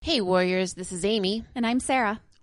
Hey, Warriors, this is Amy. And I'm Sarah.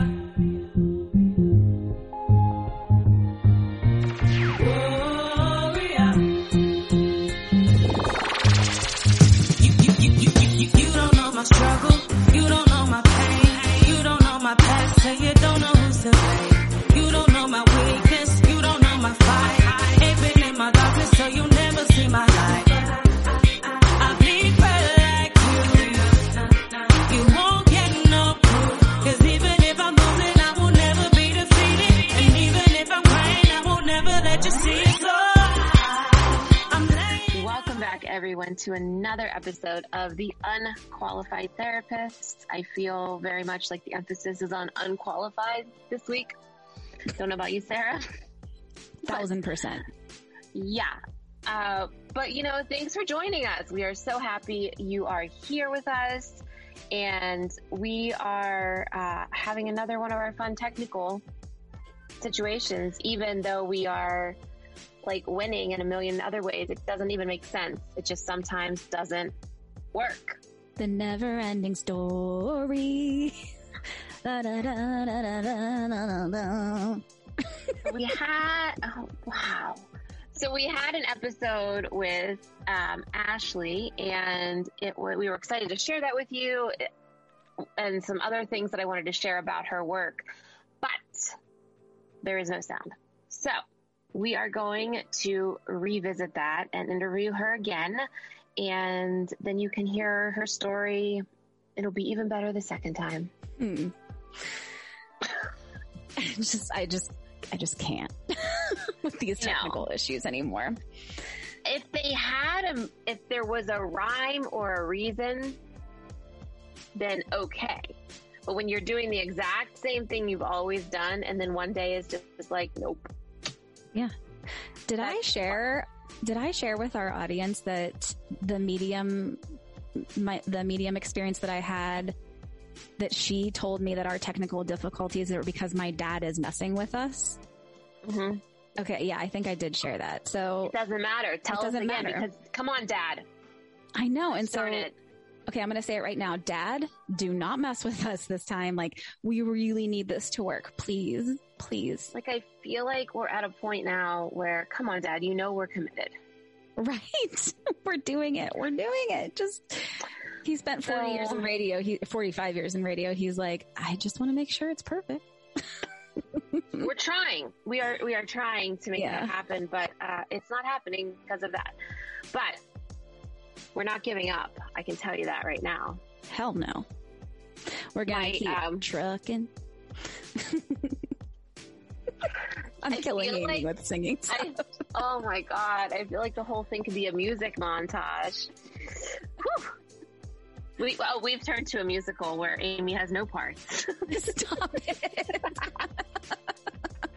Warrior. Everyone, to another episode of The Unqualified Therapist. I feel very much like the emphasis is on unqualified this week. Don't know about you, Sarah. Thousand percent. Yeah. Uh, but, you know, thanks for joining us. We are so happy you are here with us. And we are uh, having another one of our fun technical situations, even though we are like winning in a million other ways. It doesn't even make sense. It just sometimes doesn't work. The never ending story. Da, da, da, we had, oh, wow. So we had an episode with um, Ashley, and it we were excited to share that with you, and some other things that I wanted to share about her work, but there is no sound. So we are going to revisit that and interview her again, and then you can hear her story. It'll be even better the second time. Hmm. I just, I just, I just can't with these No. technical issues anymore. if they had a, if there was a rhyme or a reason, then okay. But when you're doing the exact same thing you've always done, and then one day is just, just like, nope. Did I share? Did I share with our audience that the medium, my the medium experience that I had, that she told me that our technical difficulties are because my dad is messing with us? hmm Okay, yeah, I think I did share that. So It doesn't matter. Tell us doesn't again matter. because come on, Dad, I know, and so it. okay, I'm going to say it right now, Dad, do not mess with us this time. Like we really need this to work, please, please. Like I feel like we're at a point now where, come on, Dad, you know we're committed. Right, we're doing it. We're doing it. Just. He spent 40 years in radio. He 45 years in radio. He's like, I just want to make sure it's perfect. we're trying. We are we are trying to make Yeah. that happen, but uh, it's not happening because of that. But we're not giving up. I can tell you that right now. Hell no. We're gonna keep um, trucking. I'm I killing Amy like with singing. I, oh my god! I feel like the whole thing could be a music montage. Whew. We well, we've turned to a musical where Amy has no parts. Stop it.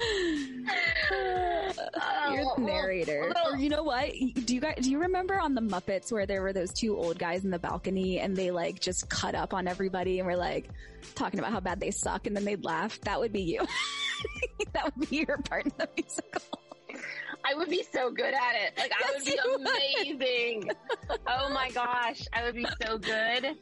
Uh, You're Oh, the narrator. Or you know what? Do you guys do you remember on the Muppets where there were those two old guys in the balcony and they like just cut up on everybody and were like talking about how bad they suck and then they'd laugh? That would be you. that would be your part in the musical. I would be so good at it. Like I would. be amazing. oh my gosh, I would be so good.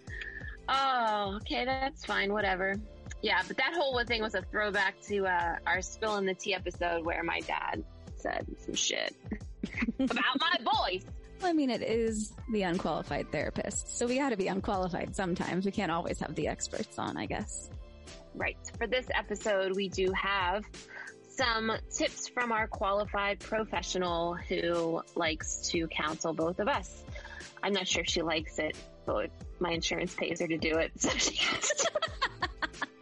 Oh, okay, that's fine. Whatever. Yeah, but that whole thing was a throwback to uh, our spill in the tea episode where my dad said some shit about my voice. I mean, it is the unqualified therapist, so we got to be unqualified sometimes. We can't always have the experts on, I guess. Right. For this episode, we do have some tips from our qualified professional who likes to counsel both of us. I'm not sure she likes it, but my insurance pays her to do it. So she has to.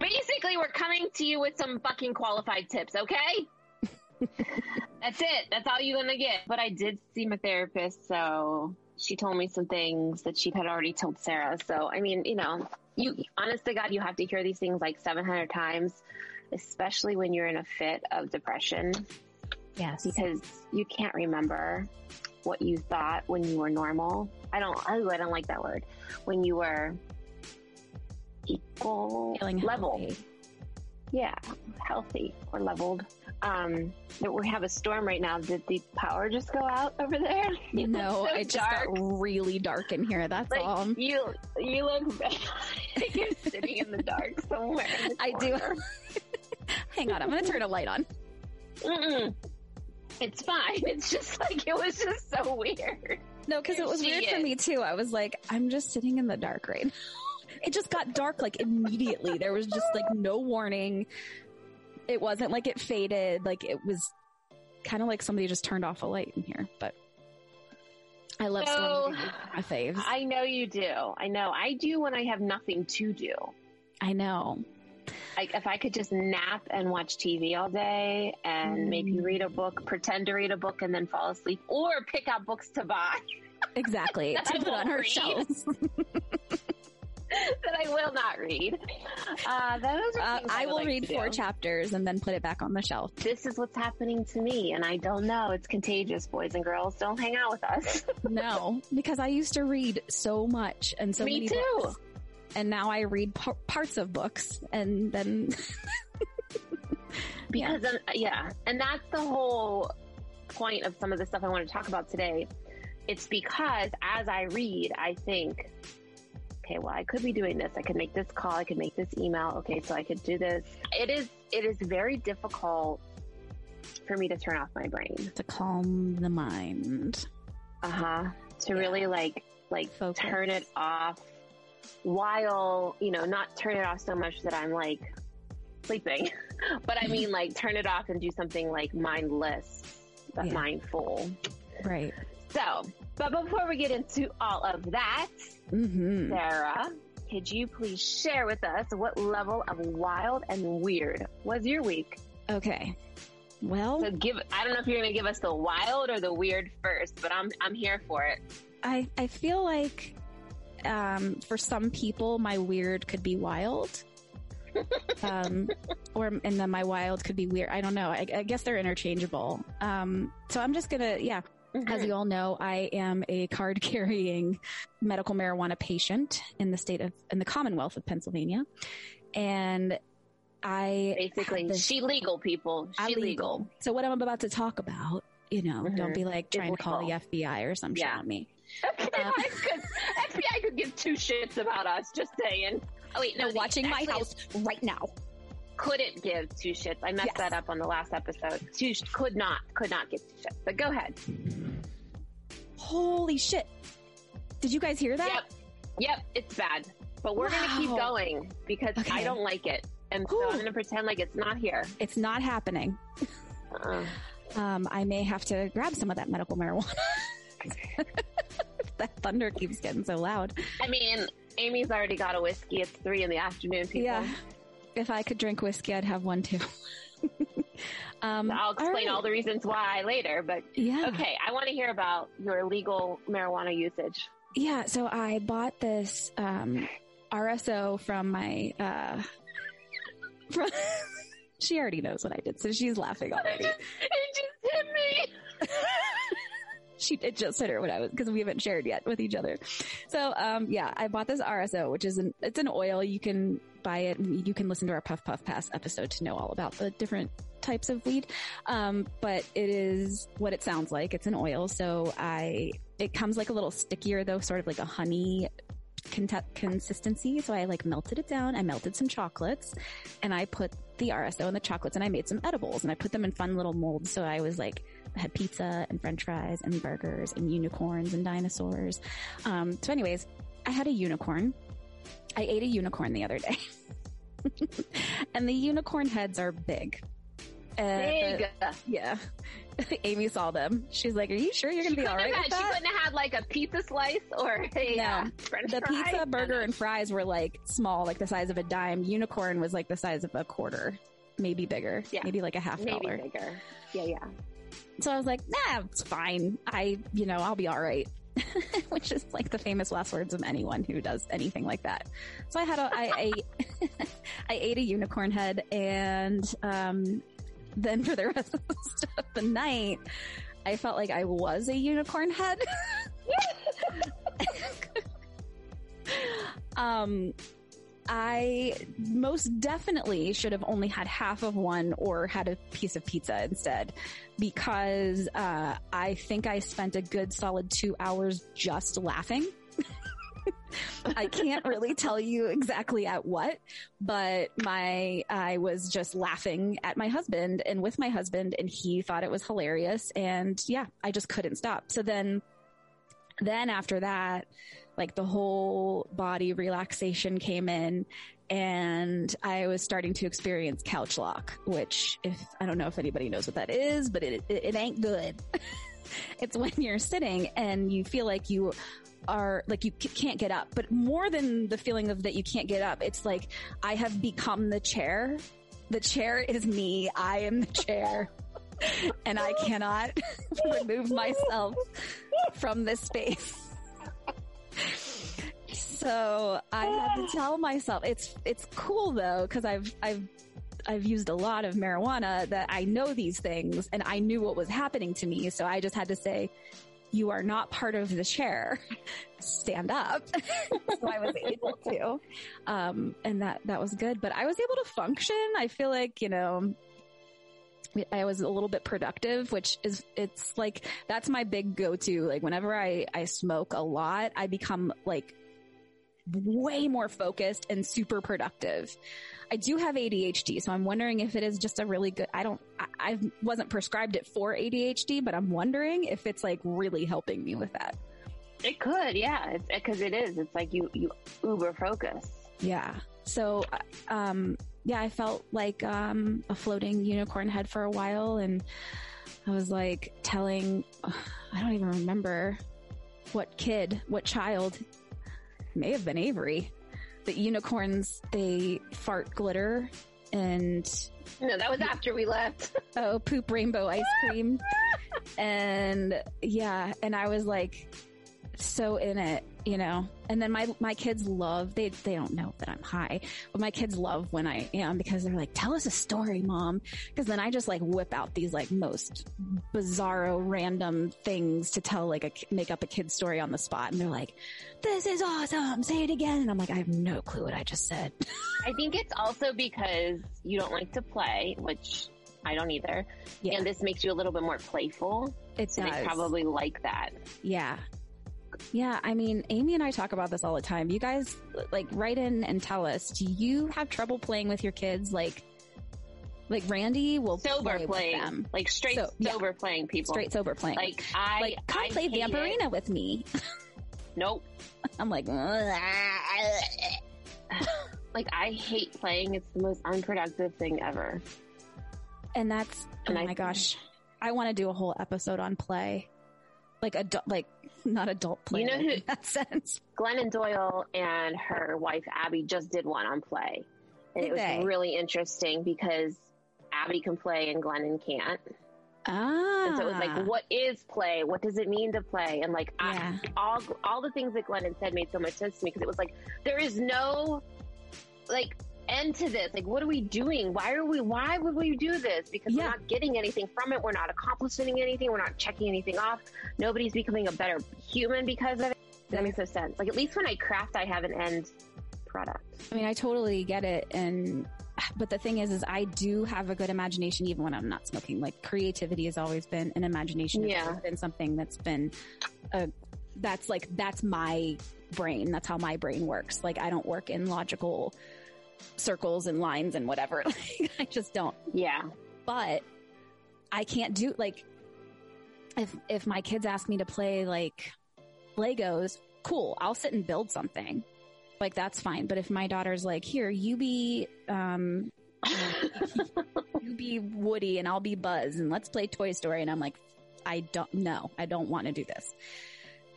Basically, we're coming to you with some fucking qualified tips, okay? That's it. That's all you're gonna get. But I did see my therapist, so she told me some things that she had already told Sarah. So, I mean, you know, you, honest to God, you have to hear these things like 700 times, especially when you're in a fit of depression Yes. because you can't remember what you thought when you were normal. I don't, I, I don't like that word. When you were equal Feeling level. healthy. Yeah, healthy or leveled. Um, but we have a storm right now. Did the power just go out over there? You No, so it just dark. got really dark in here. That's like all. you. You look bad. You're sitting in the dark somewhere. the I do. Hang on, I'm gonna turn a light on. Mm-mm. It's fine. It's just like it was just so weird. No, because it was weird for me too. I was like, I'm just sitting in the dark right now. It just got dark like immediately. There was just like no warning. It wasn't like it faded. Like it was kind of like somebody just turned off a light in here. But I love So-. My faves. I know you do. I know. I do when I have nothing to do. I know. Like if I could just nap and watch TV all day and maybe Mm. read a book, pretend to read a book and then fall asleep or pick out books to buy Exactly. To put on her read. shelves. that I will not read. Uh, those are Uh, things I will like read four do. chapters and then put it back on the shelf. This is what's happening to me and I don't know. It's contagious, boys and girls. Don't hang out with us. No, because I used to read so much and so Me many too. books. And now I read par- parts of books and then because then, yeah and that's the whole point of some of the stuff i want to talk about today it's because as i read i think okay well i could be doing this. I could make this call. I could make this email. Okay so i could do this. It is it is very difficult for me to turn off my brain. To calm the mind. uh-huh. To really like like Focus. turn it off while you know not turn it off so much that i'm like sleeping. But i mean like turn it off and do something like mindless but Yeah. mindful. Right. so but before we get into all of that Mm-hmm. sarah could you please share with us what level of wild and weird was your week Okay. Well, so give i don't know if you're gonna give us the wild or the weird first but i'm i'm here for it I, I feel like, um, for some people, my weird could be wild. um, or, and then my wild could be weird. I don't know. I, I guess they're interchangeable. Um, so I'm just gonna, yeah, As you all know, I am a card carrying medical marijuana patient in the state of, in the Commonwealth of Pennsylvania. And I, basically the- she legal people she illegal. legal So what I'm about to talk about, you know, Mhm. don't be like trying to call the FBI or some shit Yeah. on me. FBI could, FBI could give two shits about us. Just saying. Oh wait, no, They're watching my actually house right now. Couldn't give two shits. I messed Yes. that up on the last episode. Two sh- could not, could not give two shits. But go ahead. Holy shit. Did you guys hear that? Yep, yep, it's bad. But we're gonna keep going because I don't like it, and so Whew. I'm gonna pretend like it's not here. It's not happening. Uh, Um, I may have to grab some of that medical marijuana. that thunder keeps getting so loud. I mean, Amy's already got a whiskey. It's three in the afternoon. People. Yeah. If I could drink whiskey, I'd have one too. um, I'll explain all, right. the reasons why later. But Yeah. okay, I want to hear about your legal marijuana usage. Yeah, so I bought this um, RSO from my. Uh, from she already knows what I did, so she's laughing already. it just hit me. she it just hit her when I was because we haven't shared yet with each other. So um, yeah, I bought this RSO, which is an it's an oil. You can buy it. You can listen to our Puff Puff Pass episode to know all about the different types of weed. Um, but it is what it sounds like. It's an oil, so I it comes like a little stickier though, sort of like a honey con- consistency. So I like melted it down. I melted some chocolates and I put the RSO in the chocolates and I made some edibles and I put them in fun little molds. So I was like, I had pizza and french fries and burgers and unicorns and dinosaurs. Um, so anyways, I had a unicorn. I ate a unicorn the other day. and the unicorn heads are big. Uh, Big. yeah. Amy saw them. She's like, are you sure you're going to be all right have- she that? couldn't have had like a pizza slice or a No. uh, the fry. pizza, burger, and fries were like small, like the size of a dime. Unicorn was like the size of a quarter, maybe bigger, Yeah. maybe like a half maybe dollar. bigger. Yeah, yeah. So I was like, nah, it's fine. I, you know, I'll be all right. which is like the famous last words of anyone who does anything like that. So I had a, I, I, I ate a unicorn head and, um, then for the rest of the night, I felt like I was a unicorn head. um, I most definitely should have only had half of one or had a piece of pizza instead because uh, I think I spent a good solid two hours just laughing. I can't really tell you exactly at what, but my, I was just laughing at my husband and with my husband and he thought it was hilarious. And yeah, I just couldn't stop. So then, then after that, like the whole body relaxation came in and I was starting to experience couch lock, which if, I don't know if anybody knows what that is, but it, it, it ain't good. it's when you're sitting and you feel like you are like you can't get up, but more than the feeling of that you can't get up, it's like I have become the chair. The chair is me. I am the chair. and I cannot remove myself from this space. So I had to tell myself it's it's cool though because I've I've I've used a lot of marijuana that I know these things and I knew what was happening to me. So I just had to say, you are not part of the chair. Stand up. so I was able to. Um, and that, that was good, but I was able to function. I feel like, you know, I was a little bit productive, which is, it's like, that's my big go-to. Like whenever I, I smoke a lot, I become like way more focused and super productive. I do have ADHD, so I'm wondering if it is just a really good, I don't, I, I wasn't prescribed it for ADHD, but I'm wondering if it's like really helping me with that. It could, yeah, it's because it is. It's like you you uber focus. Yeah. So, um, yeah, I felt like um, a floating unicorn head for a while, and I was like telling, I don't even remember what kid, what child, may have been Avery, that unicorns they fart glitter and No, that was after we left. oh poop rainbow ice cream, and yeah, and I was like so in it, you know. And then my my kids love they they don't know that I'm high, but my kids love when I am because they're like, "Tell us a story, mom." Because then I just like whip out these like most bizarro random things to tell like a make up a kid story on the spot, and they're like, "This is awesome! Say it again!" And I'm like, "I have no clue what I just said." I think it's also because you don't like to play, which I don't either. Yeah. And this makes you a little bit more playful. It So they does. probably like that. Yeah. Yeah, I mean, Amy and I talk about this all the time. You guys, like, write in and tell us, do you have trouble playing with your kids? Like, like Randy will Sober play playing, with them. like straight So, yeah. sober playing people. Straight sober playing. Like I, like, come I play it. Vampirina with me. Nope. I'm like, Like I hate playing. It's the most unproductive thing ever. and that's, oh I- my gosh. I want to do a whole episode on play. Like adult, like not adult play You know who- in that sense. Glennon Doyle and her wife Abby just did one on play. And Did it was they? really interesting because Abby can play and Glennon can't. Ah. And so it was like, what is play? What does it mean to play? And like, Yeah. I, all all the things that Glennon said made so much sense to me because it was like, there is no like end to this. Like, what are we doing? Why are we? Why would we do this? Because Yeah. we're not getting anything from it. We're not accomplishing anything. We're not checking anything off. Nobody's becoming a better human because of it. That makes no sense. Like, at least when I craft, I have an end product. I mean, I totally get it. And, but the thing is, is I do have a good imagination even when I'm not smoking. Like creativity has always been an imagination. Yeah. been something that's been, a, that's like, that's my brain. That's how my brain works. Like I don't work in logical circles and lines and whatever. Like I just don't Yeah. but I can't do like if if my kids ask me to play like Legos, cool, I'll sit and build something. Like that's fine. But if my daughter's like, "Here, you be um you be Woody and I'll be Buzz and let's play Toy Story." And I'm like, "I don't know. I don't want to do this."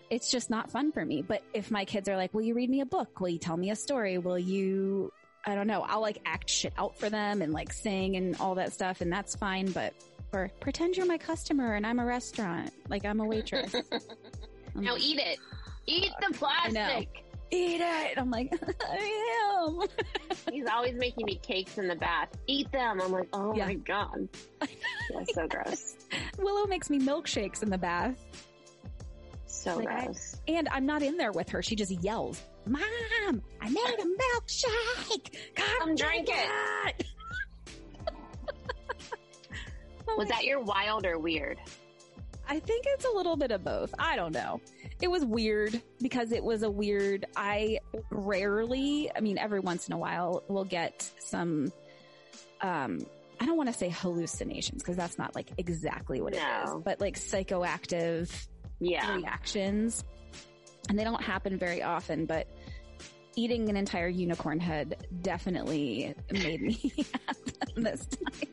It's just not fun for me. But if my kids are like, "Will you read me a book? Will you tell me a story? Will you I don't know. I'll like act shit out for them and like sing and all that stuff, and that's fine. But or pretend you're my customer and I'm a restaurant, like I'm a waitress. I'm Now like, eat it. Eat the plastic. eat it. I'm like, I am. He's always making me cakes in the bath. Eat them. I'm like, oh Yeah. my god. That's so gross. Willow makes me milkshakes in the bath. So Like, I- gross. And I'm not in there with her. She just yells, Mom, I made a milkshake. Come, Come drink it. I'm Was that your wild or weird? I think it's a little bit of both. I don't know. It was weird because it was a weird, I rarely, I mean, every once in a while we'll get some, um, I don't want to say hallucinations because that's not like exactly what it No. is, but like psychoactive Yeah. reactions. And they don't happen very often, but eating an entire unicorn head definitely made me happen this time.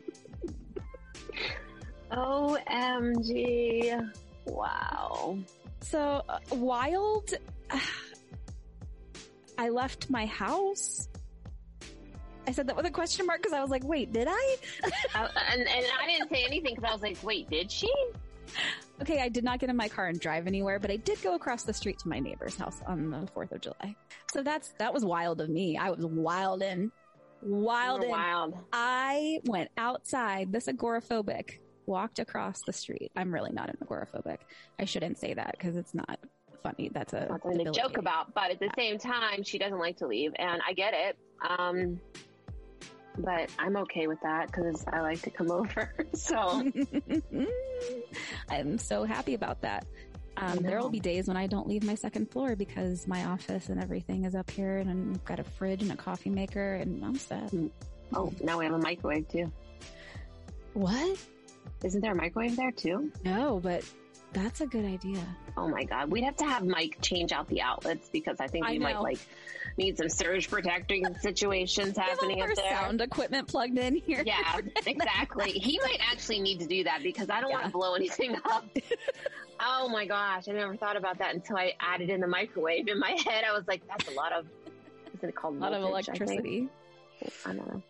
OMG. Wow. So uh, wild. I left my house. I said that with a question mark because I was like, wait, did I? I, and, and I didn't say anything because I was like, wait, did she? Okay, I did not get in my car and drive anywhere, but I did go across the street to my neighbor's house on the 4th of July. So that's, that was wild of me. I was wild in, wild in. wild. I went outside, this agoraphobic, walked across the street. I'm really not an agoraphobic. I shouldn't say that because it's not funny. That's a something to joke about, but at the same time, she doesn't like to leave, and I get it. Um, but I'm okay with that because I like to come over. So I'm so happy about that. Um, there will be days when I don't leave my second floor because my office and everything is up here and I've got a fridge and a coffee maker and I'm sad. oh, now we have a microwave too. What? Isn't there a microwave there too? No, but that's a good idea. Oh my god, we'd have to have Mike change out the outlets because I think I we might like need some surge protecting situations happening up there. sound equipment plugged in here. Yeah, exactly. He might actually need to do that because I don't want to blow anything up. oh my gosh, I never thought about that until I added in the microwave. In my head, I was like, that's a lot of, is it called A lot of voltage, I think? electricity. I, don't know.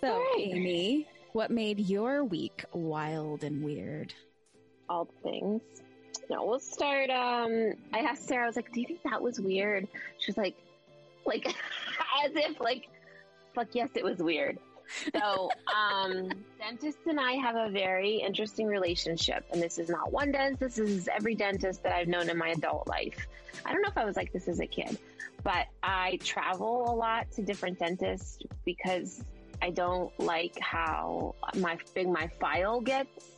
So, right. Amy, what made your week wild and weird? All the things. No, we'll start. Um, I asked Sarah, I was like, do you think that was weird? She's like, like, as if like, fuck yes, it was weird. So, um, dentist and I have a very interesting relationship, and this is not one dentist. This is every dentist that I've known in my adult life. I don't know if I was like this as a kid, but I travel a lot to different dentists because I don't like how my big my file gets.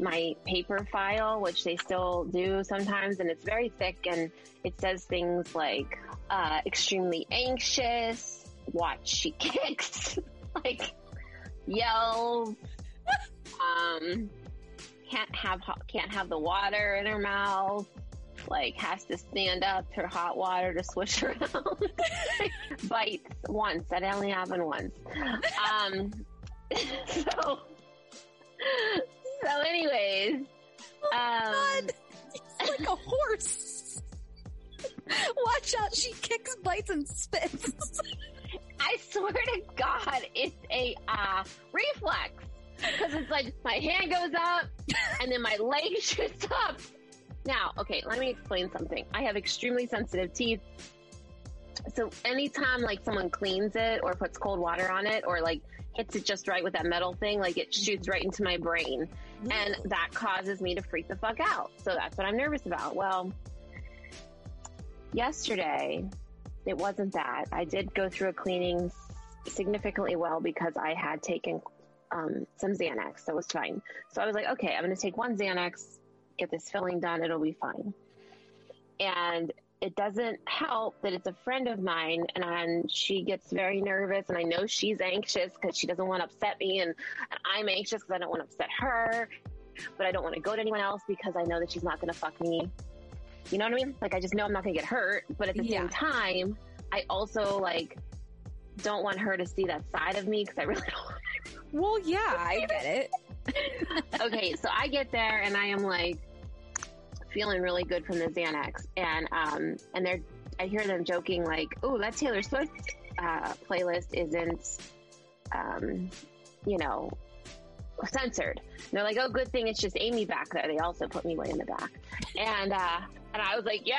My paper file, which they still do sometimes, and it's very thick, and it says things like uh, extremely anxious, watch she kicks, like yells, um, can't have hot, can't have the water in her mouth, like has to stand up for hot water to swish around, bites once. That only happened once. Um, so, so, anyways, Oh um, God, it's like a horse. Watch out, she kicks, bites, and spits. I swear to God, it's a uh, reflex. Because it's like my hand goes up and then my leg shoots up. Now, okay, let me explain something. I have extremely sensitive teeth. So anytime like someone cleans it or puts cold water on it or like hits it just right with that metal thing, like it shoots right into my brain. And that causes me to freak the fuck out. So that's what I'm nervous about. Well, yesterday, it wasn't that. I did go through a cleaning significantly well because I had taken um, some Xanax, so it was fine. So I was like, okay, I'm going to take one Xanax, get this filling done, it'll be fine. And it doesn't help that it's a friend of mine and she gets very nervous and I know she's anxious because she doesn't want to upset me and, and I'm anxious because I don't want to upset her, but I don't want to go to anyone else because I know that she's not going to fuck me. You know what I mean? Like I just know I'm not going to get hurt, but at the Yeah. same time, I also like don't want her to see that side of me because I really don't Well, yeah, I get it. okay, so I get there and I am like feeling really good from the Xanax, and um, and they're I hear them joking like, "Oh, that Taylor Swift uh, playlist isn't, um, you know, censored. And they're like, oh, good thing it's just Amy back there. They also put me way in the back. And, uh, and I was like, yeah,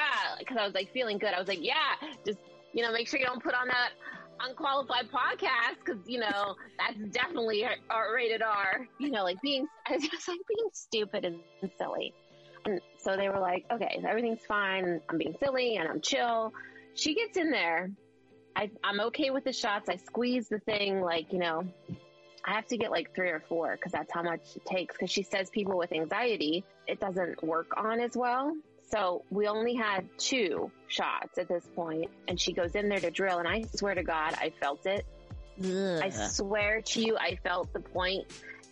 cause I was like feeling good. I was like, yeah, just, you know, make sure you don't put on that unqualified podcast. Cause, you know, that's definitely rated R, you know, like being, I was just like being stupid and silly. And so they were like, okay, everything's fine. I'm being silly and I'm chill. She gets in there. I, I'm okay with the shots. I squeeze the thing like, you know, I have to get like three or four because that's how much it takes. Because she says people with anxiety, it doesn't work on as well. So we only had two shots at this point, and she goes in there to drill, and I swear to God, I felt it. I swear to you, I felt the point.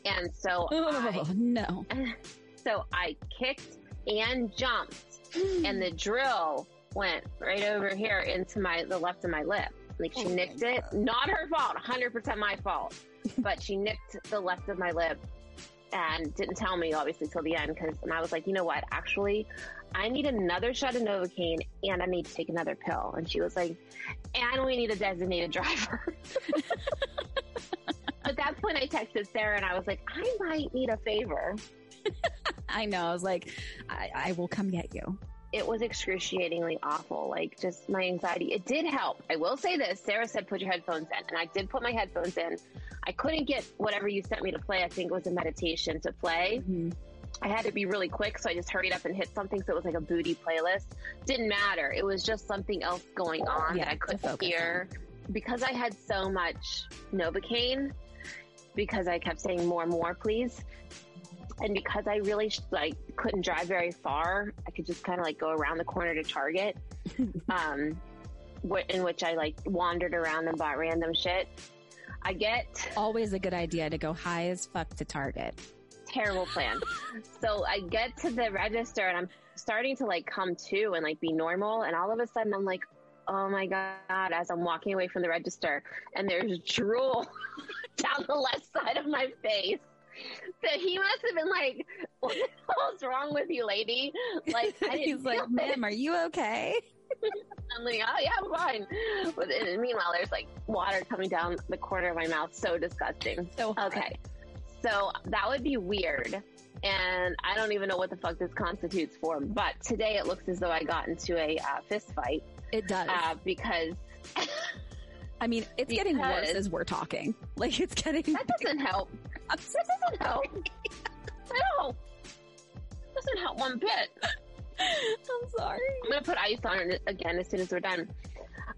and so oh, I, Oh, no. so I kicked and jumped, and the drill went right over here into my the left of my lip. Like she Oh nicked it. Not her fault. 100% my fault. but she nicked the left of my lip and didn't tell me obviously till the end because and I was like, you know what? Actually, I need another shot of Novocaine and I need to take another pill. And she was like, and we need a designated driver. At that point, I texted Sarah and I was like, I might need a favor. I know. I was like, I, I will come get you. it was excruciatingly awful. Like just my anxiety. It did help. I will say this. Sarah said put your headphones in and I did put my headphones in. I couldn't get whatever you sent me to play. I think it was a meditation to play. Mhm. I had to be really quick. So I just hurried up and hit something. So it was like a booty playlist. Didn't matter. It was just something else going on Yeah, that I couldn't hear because I had so much Novocaine because I kept saying more, more, please. And because I really like couldn't drive very far, I could just kind of like go around the corner to Target, um, in which I like wandered around and bought random shit. I get Always a good idea to go high as fuck to Target. terrible plan. so I get to the register and I'm starting to like come to and like be normal, and all of a sudden I'm like, oh my god! As I'm walking away from the register, and there's drool down the left side of my face. So he must have been like, "What the hell's wrong with you, lady?" Like I didn't He's like, ma'am, are you okay? I'm like, oh yeah, I'm fine. But and meanwhile, there's like water coming down the corner of my mouth. So disgusting. So hot. Okay. So that would be weird. And I don't even know what the fuck this constitutes for. But today it looks as though I got into a uh, fist fight It does. uh, because I mean, it's getting worse as we're talking. Like, it's getting. that doesn't help. That doesn't help. No. Doesn't help one bit. I'm sorry. I'm going to put ice on it again as soon as we're done.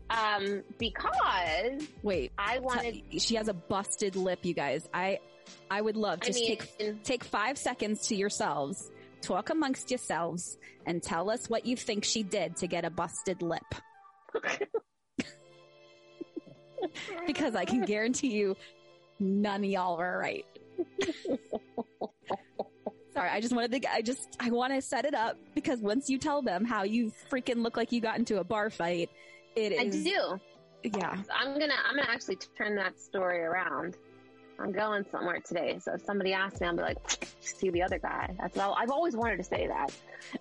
Um, because Wait, I wanted, she has a busted lip, you guys. I, I would love I just mean, take take five seconds to yourselves, talk amongst yourselves, and tell us what you think she did to get a busted lip. because I can guarantee you, none of y'all are right. Sorry, I just wanted to. I just I want to set it up because once you tell them how you freaking look like you got into a bar fight, it I is do. yeah. I'm gonna I'm gonna actually turn that story around. I'm going somewhere today, so if somebody asks me, I'll be like, "See the other guy." That's all. I've always wanted to say that.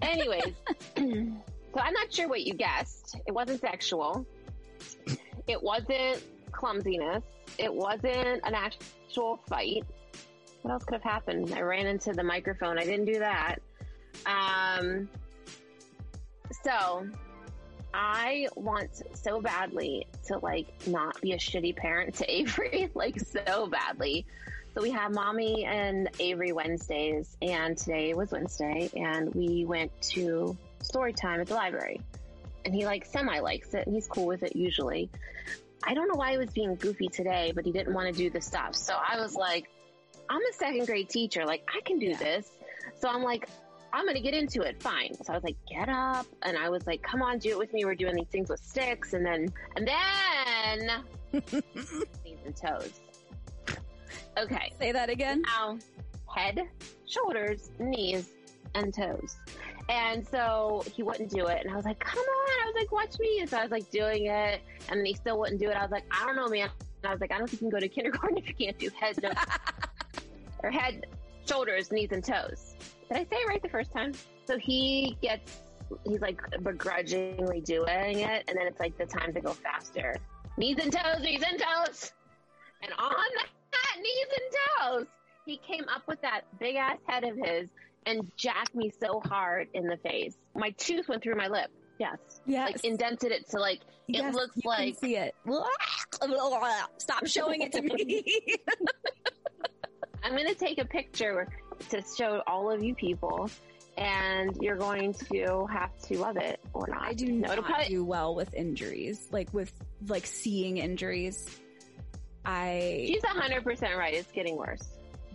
Anyways, so I'm not sure what you guessed. It wasn't sexual. It wasn't clumsiness. It wasn't an actual fight. What else could have happened? I ran into the microphone. I didn't do that. Um. So I want so badly to like not be a shitty parent to Avery, like so badly. So we have mommy and Avery Wednesdays, and today was Wednesday, and we went to story time at the library. And he like semi likes it, and he's cool with it usually. I don't know why he was being goofy today, but he didn't want to do the stuff. So I was like, I'm a second grade teacher, like I can do Yeah. this. So I'm like, I'm gonna get into it. Fine. So I was like, get up. And I was like, come on, do it with me. We're doing these things with sticks. And then, and then, knees and toes. Okay. Say that again. Now, head, shoulders, knees, and toes. And so he wouldn't do it. And I was like, come on. I was like, watch me. And so I was like doing it. And then he still wouldn't do it. I was like, I don't know, man. And I was like, I don't think you can go to kindergarten if you can't do head, no, or head, shoulders, knees, and toes. Did I say it right the first time? So he gets, he's like begrudgingly doing it. And then it's like the time to go faster. Knees and toes, knees and toes. And on that knees and toes, he came up with that big ass head of his and jacked me so hard in the face. My tooth went through my lip. Yes. Yes. Like indented it to like it Yes, looks like see it. Stop showing it to me. I'm gonna take a picture to show all of you people and you're going to have to love it or not. I do No, not it'll probably- do well with injuries, like with like seeing injuries. I She's hundred percent right. It's getting worse.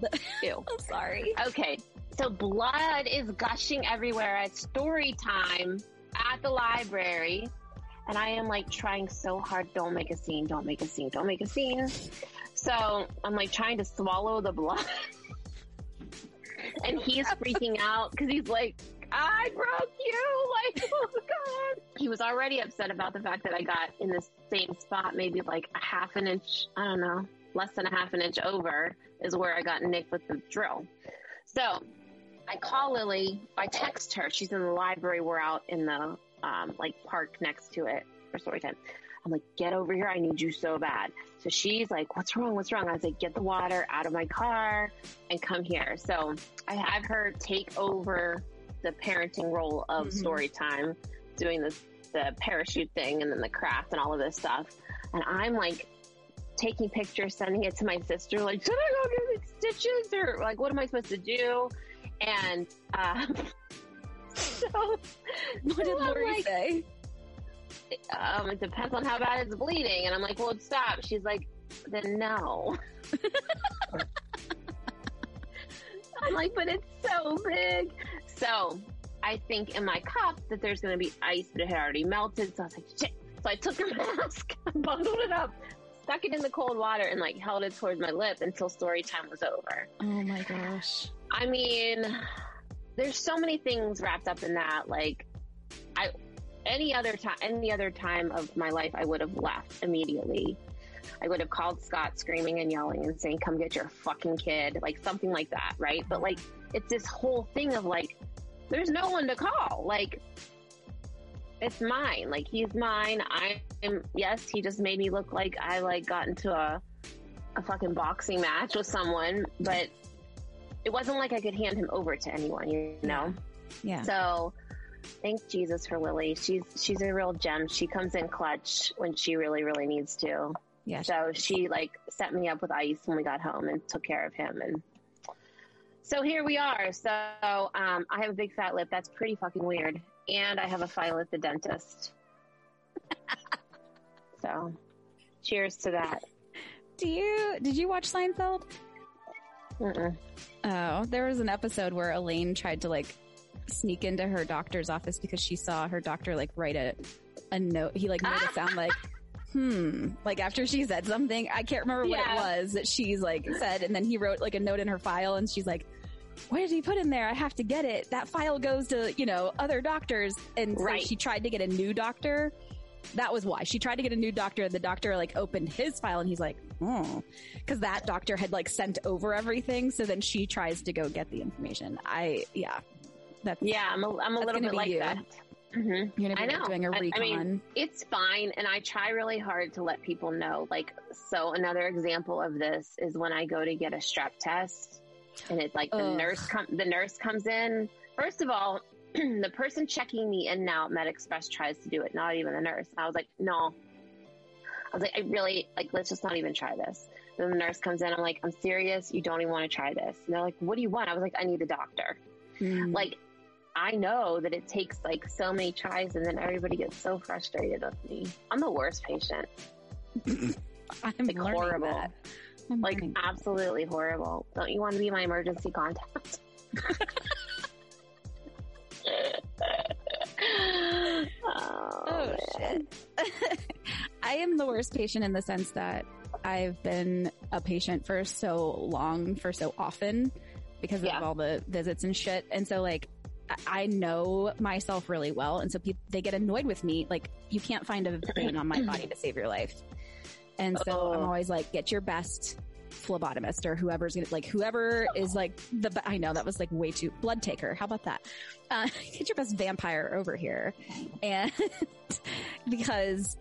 Ew. I'm sorry. Okay, so blood is gushing everywhere at story time at the library. And I am like trying so hard, don't make a scene, don't make a scene, don't make a scene. So I'm like trying to swallow the blood. and he's freaking out because he's like, I broke you. Like, oh God. He was already upset about the fact that I got in the same spot, maybe like a half an inch, I don't know, less than a half an inch over is where I got nicked with the drill. So I call Lily. I text her. She's in the library. We're out in the um, like park next to it for story time. I'm like, get over here. I need you so bad. So she's like, what's wrong? What's wrong? I was like, get the water out of my car and come here. So I have her take over the parenting role of Mhm. story time, doing this, the parachute thing and then the craft and all of this stuff. And I'm like, taking pictures, sending it to my sister, like, should I go get stitches or like, what am I supposed to do? And, uh, so, What did Lori like, say? Um, it depends on how bad it's bleeding. And I'm like, well, stop. She's like, then no. I'm like, but it's so big. So I think in my cup that there's going to be ice, but it had already melted. So I was like, shit. So I took the mask, bundled it up, stuck it in the cold water, and like held it towards my lip until story time was over. Oh my gosh. I mean, there's so many things wrapped up in that. Like, I any other time, any other time of my life, I would have left immediately. I would have called Scott screaming and yelling and saying, "Come get your fucking kid," like something like that, right? But like, it's this whole thing of like, there's no one to call. Like, it's mine. Like, he's mine. I'm. Yes, he just made me look like I like got into a a fucking boxing match with someone, but it wasn't like I could hand him over to anyone, you know? Yeah. So thank Jesus for Lily. She's she's a real gem. She comes in clutch when she really, really needs to. yeah. So she like set me up with ice when we got home and took care of him and so here we are. So um, I have a big fat lip. That's pretty fucking weird. And I have a file at the dentist. so cheers to that. Do you did you watch Seinfeld? Mm-mm. Oh, there was an episode where Elaine tried to like sneak into her doctor's office because she saw her doctor like write a a note. He like made it sound like hmm, like after she said something. I can't remember what Yeah. it was that she's like said, and then he wrote like a note in her file, and she's like. What did he put in there? I have to get it. That file goes to, you know, other doctors. And so Right. she tried to get a new doctor. That was why. She tried to get a new doctor and the doctor like opened his file and he's like, oh, because that doctor had like sent over everything. So then she tries to go get the information. I, yeah, that's, Yeah, I'm a, I'm a little bit like you. that. hmm you're gonna be I like, doing a recon. mean, It's fine, and I try really hard to let people know. Like, so another example of this is when I go to get a strep test, and it's like the nurse com- the nurse comes in. First of all, the person checking me in now, at MedExpress tries to do it, not even the nurse. I was like, no. I was like, I really like. Let's just not even try this. Then the nurse comes in. I'm like, I'm serious. You don't even want to try this. And they're like, What do you want? I was like, I need a doctor Hmm. like I know that it takes like so many tries and then everybody gets so frustrated with me. I'm the worst patient. I'm like, horrible. that. Like absolutely horrible. Don't you want to be my emergency contact? oh, Oh, man. I am the worst patient in the sense that I've been a patient for so long, for so often because Yeah. of all the visits and shit. And so like, I- know myself really well. And so people, they get annoyed with me. Like you can't find a vein on my body to save your life. And so I'm Oh. always like, get your best phlebotomist or whoever's gonna, like whoever is like the, be- I know that was like way too, blood taker. How about that? Uh, get your best vampire over here. And because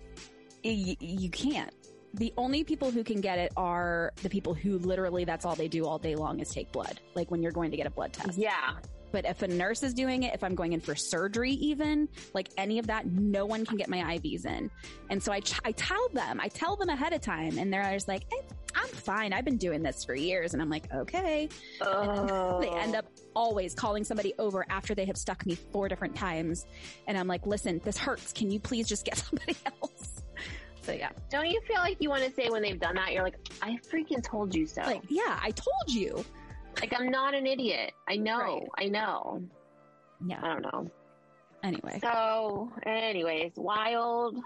y- you can't. the only people who can get it are the people who literally that's all they do all day long is take blood. Like when you're going to get a blood test. Yeah. But if a nurse is doing it, if I'm going in for surgery, even like any of that, no one can get my IVs in. And so I, ch- I tell them, I tell them ahead of time and they're just like, eh, I'm fine. I've been doing this for years. And I'm like, okay. Oh. They end up always calling somebody over after they have stuck me four different times. And I'm like, listen, this hurts. Can you please just get somebody else? So yeah, Don't you feel like you want to say when they've done that, you're like, I freaking told you so. like, yeah, I told you. Like, I'm not an idiot. I know. Right. I know. Yeah. I don't know. Anyway. So, anyways, wild.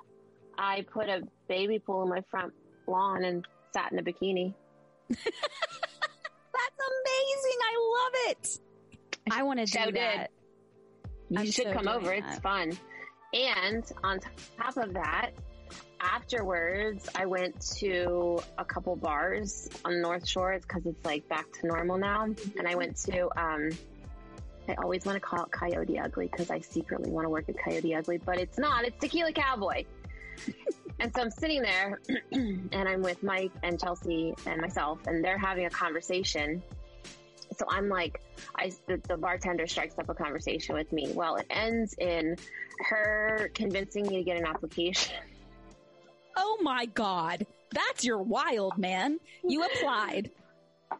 I put a baby pool in my front lawn and sat in a bikini. That's amazing. I love it. I want to do So did. that. You I'm should so come doing over. It's fun. And on top of that, afterwards, I went to a couple bars on the North Shore. Because it's like back to normal now. And I went to, um, I always want to call it Coyote Ugly because I secretly want to work at Coyote Ugly, but it's not. It's Tequila Cowboy. and so I'm sitting there and I'm with Mike and Chelsea and myself, and they're having a conversation. So I'm like, I, the, the bartender strikes up a conversation with me. Well, it ends in her convincing me to get an application. Oh my God. That's your wild man. You applied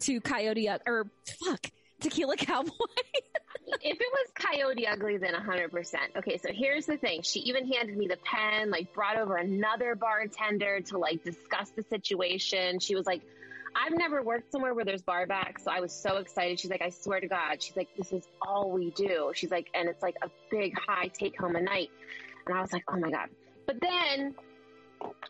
to Coyote or fuck Tequila Cowboy. if it was Coyote Ugly, then 100%. Okay, so here's the thing. She even handed me the pen, like brought over another bartender to like discuss the situation. She was like, I've never worked somewhere where there's bar back, so I was so excited. She's like, I swear to God. She's like, this is all we do. She's like, and it's like a big high take home a night. And I was like, oh my God. But then,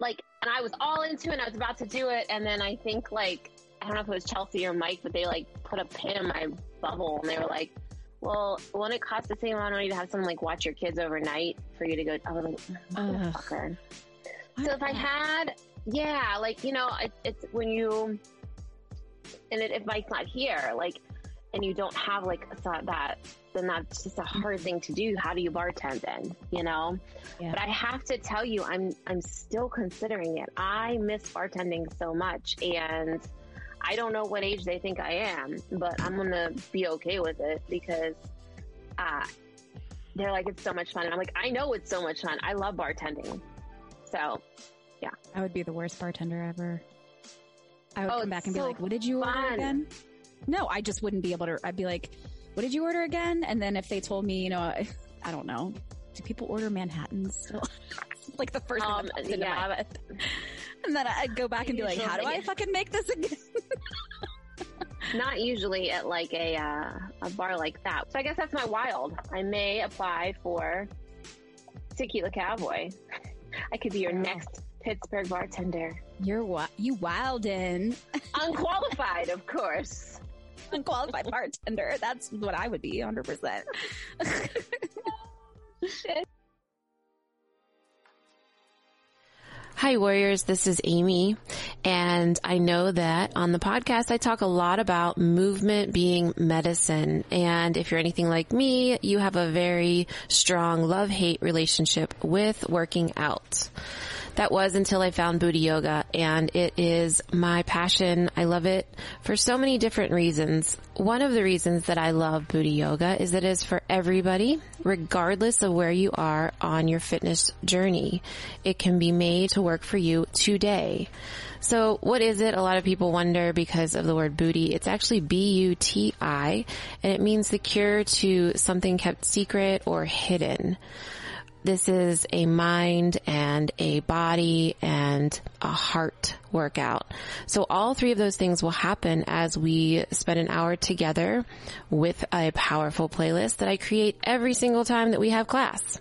like, and I was all into it and I was about to do it. And then I think like, I don't know if it was Chelsea or Mike, but they like put a pin in my bubble and they were like, well, won't it cost the same amount of money to have someone like watch your kids overnight for you to go? I was like, Ugh. motherfucker. So if I had, yeah, like you know, it, it's when you, and it, if Mike's not here, like, and you don't have like thought that, then that's just a hard thing to do. How do you bartend then? You know. Yeah. But I have to tell you, I'm I'm still considering it. I miss bartending so much, and I don't know what age they think I am, but I'm gonna be okay with it because, uh, they're like it's so much fun, and I'm like I know it's so much fun. I love bartending, so yeah. I would be the worst bartender ever. I would Oh, come back and be like, what did you order fun. again? No, I just wouldn't be able to. I'd be like, what did you order again? And then if they told me, you know, I, I don't know, do people order Manhattans still? like the first Um, thing that yeah. my head. And then I'd go back and be like, how do I fucking make this again? not usually at like a uh, a bar like that. So I guess that's my wild. I may apply for Tequila Cowboy. I could be your Wow. next Pittsburgh bartender. You're wi- you wildin'. Unqualified, of course. Unqualified bartender. That's what I would be, 100%. Hi, Warriors. This is Amy. And I know that on the podcast, I talk a lot about movement being medicine. And if you're anything like me, you have a very strong love-hate relationship with working out. That was until I found Buti Yoga and it is my passion. I love it for so many different reasons. One of the reasons that I love Buti Yoga is that it is for everybody, regardless of where you are on your fitness journey. It can be made to work for you today. So what is it? A lot of people wonder because of the word booty. It's actually B-U-T-I and it means the cure to something kept secret or hidden. This is a mind and a body and a heart workout. So all three of those things will happen as we spend an hour together with a powerful playlist that I create every single time that we have class.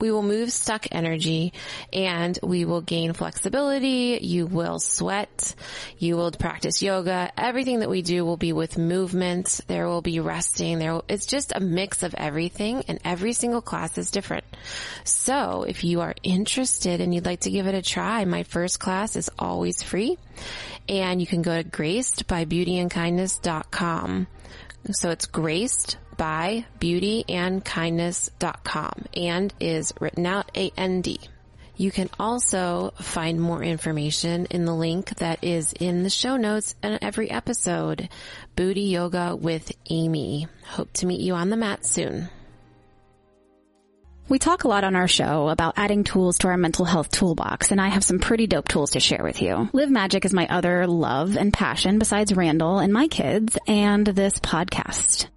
We will move stuck energy and we will gain flexibility. You will sweat. You will practice yoga. Everything that we do will be with movement. There will be resting. There, will, it's just a mix of everything and every single class is different. So if you are interested and you'd like to give it a try, my first class is always free and you can go to gracedbybeautyandkindness.com. So it's graced by beautyandkindness.com and is written out A-N-D. You can also find more information in the link that is in the show notes and every episode. Buti Yoga with Amy. Hope to meet you on the mat soon. We talk a lot on our show about adding tools to our mental health toolbox, and I have some pretty dope tools to share with you. Live Magic is my other love and passion besides Randall and my kids and this podcast.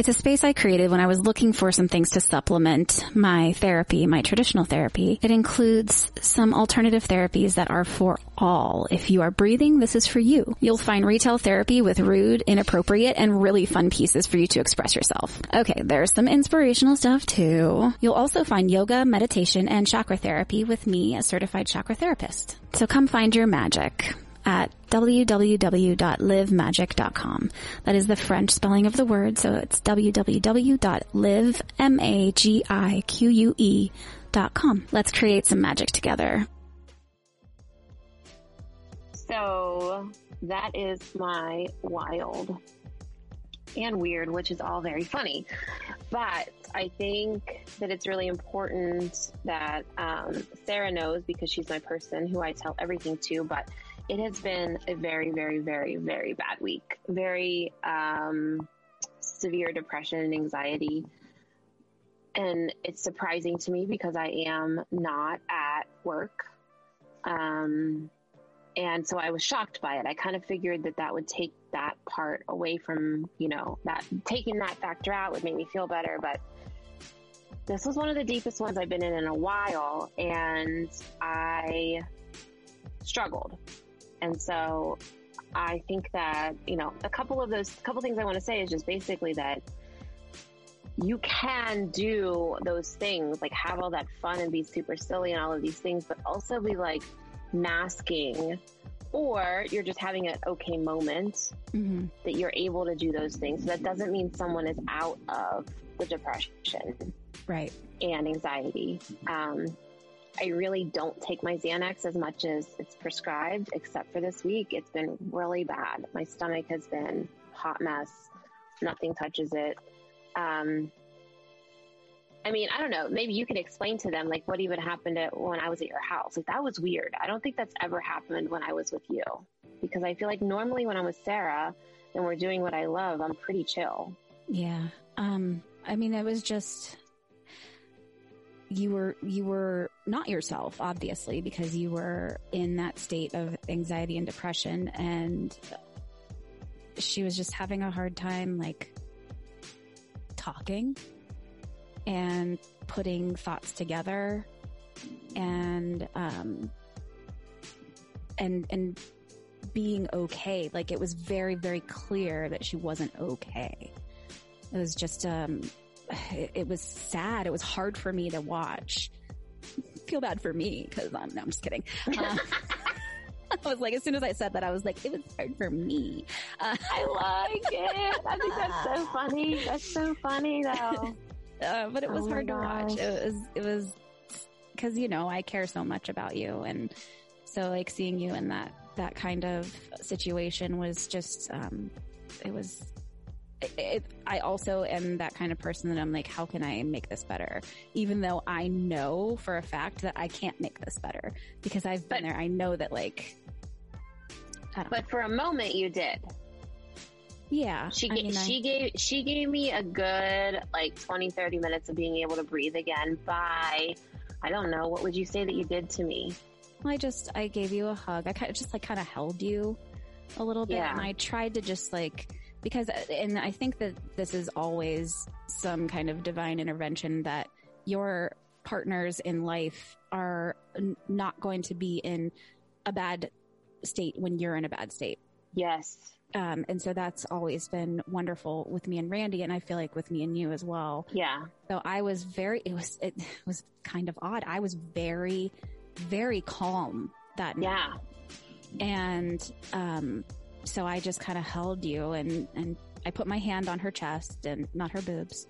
It's a space I created when I was looking for some things to supplement my therapy, my traditional therapy. It includes some alternative therapies that are for all. If you are breathing, this is for you. You'll find retail therapy with rude, inappropriate, and really fun pieces for you to express yourself. Okay, there's some inspirational stuff too. You'll also find yoga, meditation, and chakra therapy with me, a certified chakra therapist. So come find your magic at www.livemagique.com. That is the French spelling of the word, so it's www.livemagique.com. Let's create some magic together. So that is my wild and weird, which is all very funny. But I think that it's really important that um, Sarah knows because she's my person who I tell everything to. But it has been a very, very, very, very bad week. Very um, severe depression and anxiety. And it's surprising to me because I am not at work. Um, and so I was shocked by it. I kind of figured that that would take that part away from, you know, that taking that factor out would make me feel better. But this was one of the deepest ones I've been in in a while. And I struggled. And so I think that, you know, a couple of those, couple things I want to say is just basically that you can do those things, like have all that fun and be super silly and all of these things, but also be like masking or you're just having an okay moment Mm-hmm. that you're able to do those things. So that doesn't mean someone is out of the depression Right. and anxiety. Um, I really don't take my Xanax as much as it's prescribed, except for this week. It's been really bad. My stomach has been hot mess. Nothing touches it. Um, I mean, I don't know. Maybe you can explain to them like what even happened at, when I was at your house. Like that was weird. I don't think that's ever happened when I was with you, because I feel like normally when I'm with Sarah and we're doing what I love, I'm pretty chill. Yeah. Um, I mean, it was just, you were, you were not yourself, obviously, because you were in that state of anxiety and depression and she was just having a hard time, like, talking and putting thoughts together and, um, and, and being okay. Like, it was very, very clear that she wasn't okay. It was just, um, it, it was sad. It was hard for me to watch. Feel bad for me because um, no, I'm just kidding. Uh, I was like, as soon as I said that, I was like, it was hard for me. Uh, I like it. I think that's so funny. That's so funny though. uh, but it was Oh hard to watch. It was, it was because, you know, I care so much about you. And so like seeing you in that, that kind of situation was just, um, it was, it, I also am that kind of person that I'm like, how can I make this better? Even though I know for a fact that I can't make this better because I've been But- there. I know that like, don't know. But for a moment you did. Yeah. She I mean, I- gave she gave me a good like 20 30 minutes of being able to breathe again by I don't know what would you say that you did to me? I just I gave you a hug. I kind of just like kind of held you a little bit, Yeah. and I tried to just like because and I think that this is always some kind of divine intervention that your partners in life are not going to be in a bad state when you're in a bad state. Yes. Um, and so that's always been wonderful with me and Randy, and I feel like with me and you as well. Yeah. So I was very, it was, it was kind of odd. I was very, very calm that night. Yeah. And, um, so I just kind of held you and, and I put my hand on her chest and not her boobs.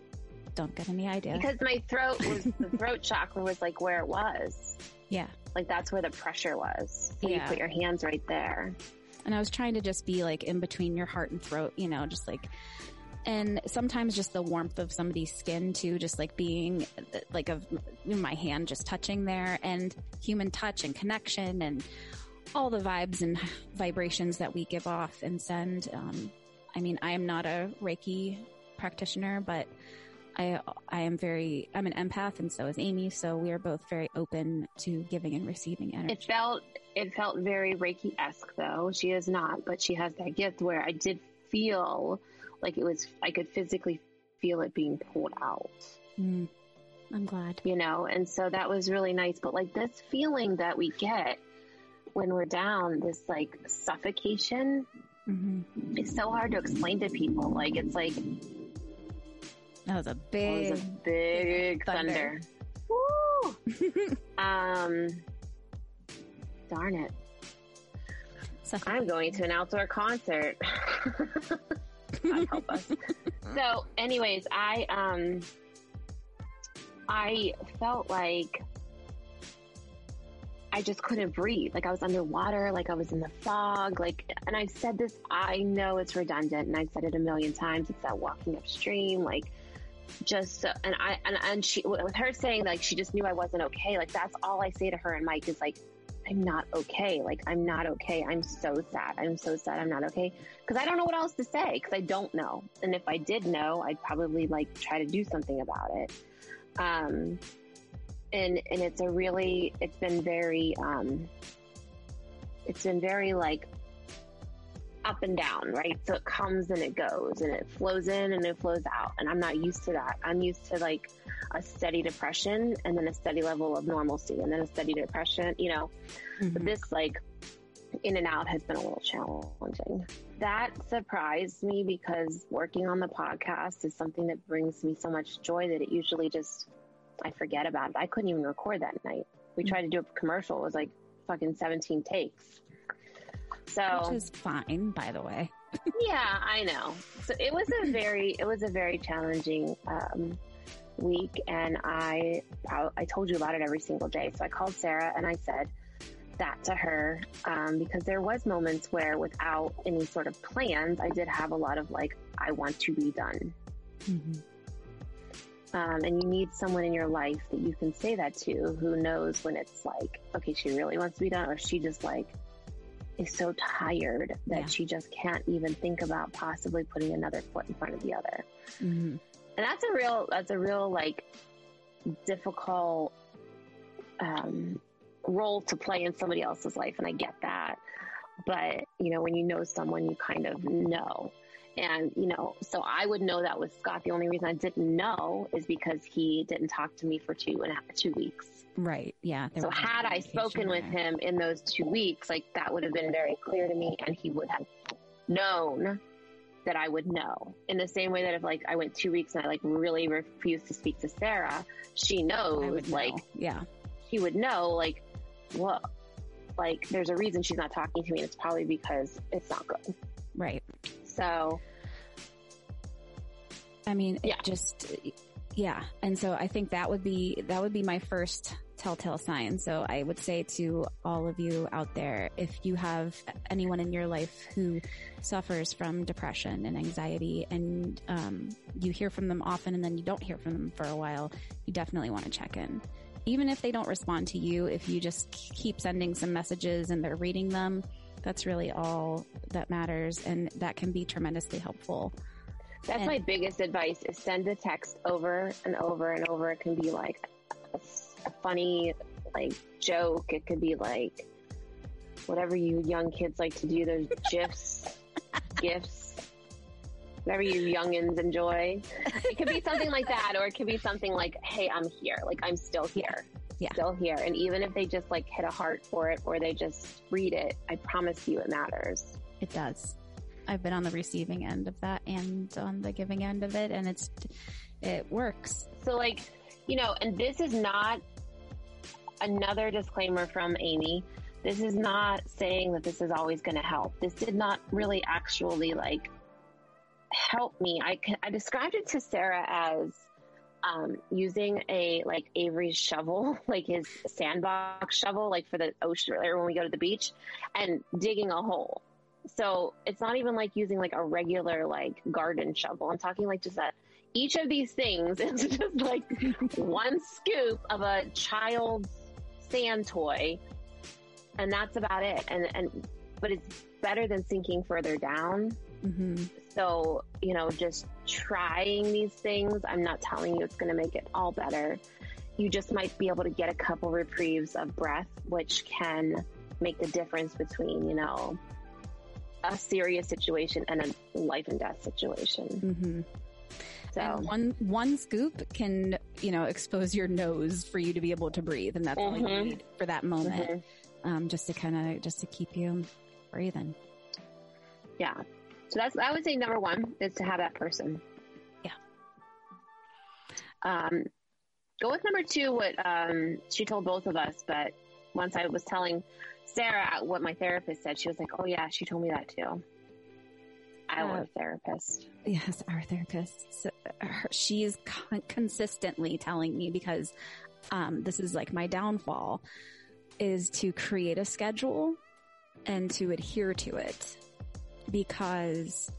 Don't get any idea. Because my throat was the throat chakra was like where it was. yeah. Like that's where the pressure was. So you put your hands right there. And I was trying to just be like in between your heart and throat, you know, just like and sometimes just the warmth of somebody's skin too, just like being like of my hand just touching there and human touch and connection and all the vibes and vibrations that we give off and send. Um, I mean, I am not a Reiki practitioner, but I, I am very, I'm an empath and so is Amy. So we are both very open to giving and receiving energy. It felt, it felt very Reiki-esque though. She is not, but she has that gift where I did feel like it was, I could physically feel it being pulled out. Mm, I'm glad. You know, and so that was really nice. But like this feeling that we get when we're down, this like suffocation, Mm-hmm. it's so hard to explain to people. Like it's like That was a big, was a big thunder. thunder. Woo! um, darn it. I'm going to an outdoor concert. God help us. so, anyways, I um, I felt like I just couldn't breathe. Like I was underwater, like I was in the fog, like, and I've said this, I know it's redundant and I've said it a million times. It's that walking upstream, like just, and I, and, and she, with her saying like, she just knew I wasn't okay. Like that's all I say to her and Mike is like, I'm not okay. Like I'm not okay. I'm so sad. I'm so sad. I'm not okay. Cause I don't know what else to say. Cause I don't know. And if I did know, I'd probably like try to do something about it. Um, and and it's a really it's been very um it's been very like up and down right? So it comes and it goes and it flows in and it flows out. And i'm not used to that. I'm used to like a steady depression and then a steady level of normalcy and then a steady depression you know? But this like in and out has been a little challenging. That surprised me because working on the podcast is something that brings me so much joy that it usually just I forget about it. I couldn't even record that night. We tried to do a commercial. It was like fucking 17 takes. So Which is fine, by the way. yeah, I know. So it was a very, it was a very challenging, um, week and I, I told you about it every single day. So I called Sarah and I said that to her, um, because there was moments where without any sort of plans, I did have a lot of like, I want to be done. Um, and you need someone in your life that you can say that to who knows when it's like, okay, she really wants to be done, or she just like is so tired that Yeah. she just can't even think about possibly putting another foot in front of the other. Mm-hmm. And that's a real, that's a real like difficult, um, role to play in somebody else's life. And I get that. But, you know, when you know someone, you kind of know. And, you know, so I would know that with Scott. The only reason I didn't know is because he didn't talk to me for two and a half, two weeks. Right. Yeah. there So had I spoken with him in those two weeks, like that would have been very clear to me and he would have known that I would know. In the same way that if like I went two weeks and I like really refused to speak to Sarah, she knows would like know. yeah. she would know like what like there's a reason she's not talking to me and it's probably because it's not good. Right. So I mean, it Yeah. just, yeah. And so I think that would be, that would be my first telltale sign. So I would say to all of you out there, if you have anyone in your life who suffers from depression and anxiety and, um, you hear from them often and then you don't hear from them for a while, you definitely want to check in. Even if they don't respond to you, if you just keep sending some messages and they're reading them, that's really all that matters. And that can be tremendously helpful. that's And- my biggest advice is send the text over and over and over. It can be like a, a funny like joke. It could be like whatever you young kids like to do. There's gifs, gifts, whatever you youngins enjoy. It could be something like that, or it could be something like, "Hey, I'm here. Like I'm still here." Yeah. Still here. And even if they just like hit a heart for it or they just read it, I promise you it matters. It does. I've been on the receiving end of that and on the giving end of it, and it's it works. So like, you know, and this is not another disclaimer from Amy. This is not saying that this is always going to help. This did not really actually like help me. I I described it to Sarah as um, using a like Avery's shovel, like his sandbox shovel, like for the ocean or when we go to the beach, and digging a hole. So it's not even like using like a regular like garden shovel. I'm talking like just that each of these things is just like one scoop of a child's sand toy, and that's about it. And and but it's better than sinking further down. Mm-hmm. So you know, just trying these things. I'm not telling you it's going to make it all better. You just might be able to get a couple reprieves of breath, which can make the difference between you know a serious situation and a life and death situation. Mm-hmm. So And one one scoop can you know expose your nose for you to be able to breathe, and that's all you Mhm. need for that moment, mhm. um, just to kind of just to keep you breathing. yeah. So that's I would say number one is to have that person. Yeah. Um, go with number two. What um, she told both of us, but once I was telling Sarah what my therapist said, she was like, "Oh yeah, she told me that too." I Uh, want a therapist. Yes, our therapist. So, her, she is con- consistently telling me because um, this is like my downfall is to create a schedule and to adhere to it because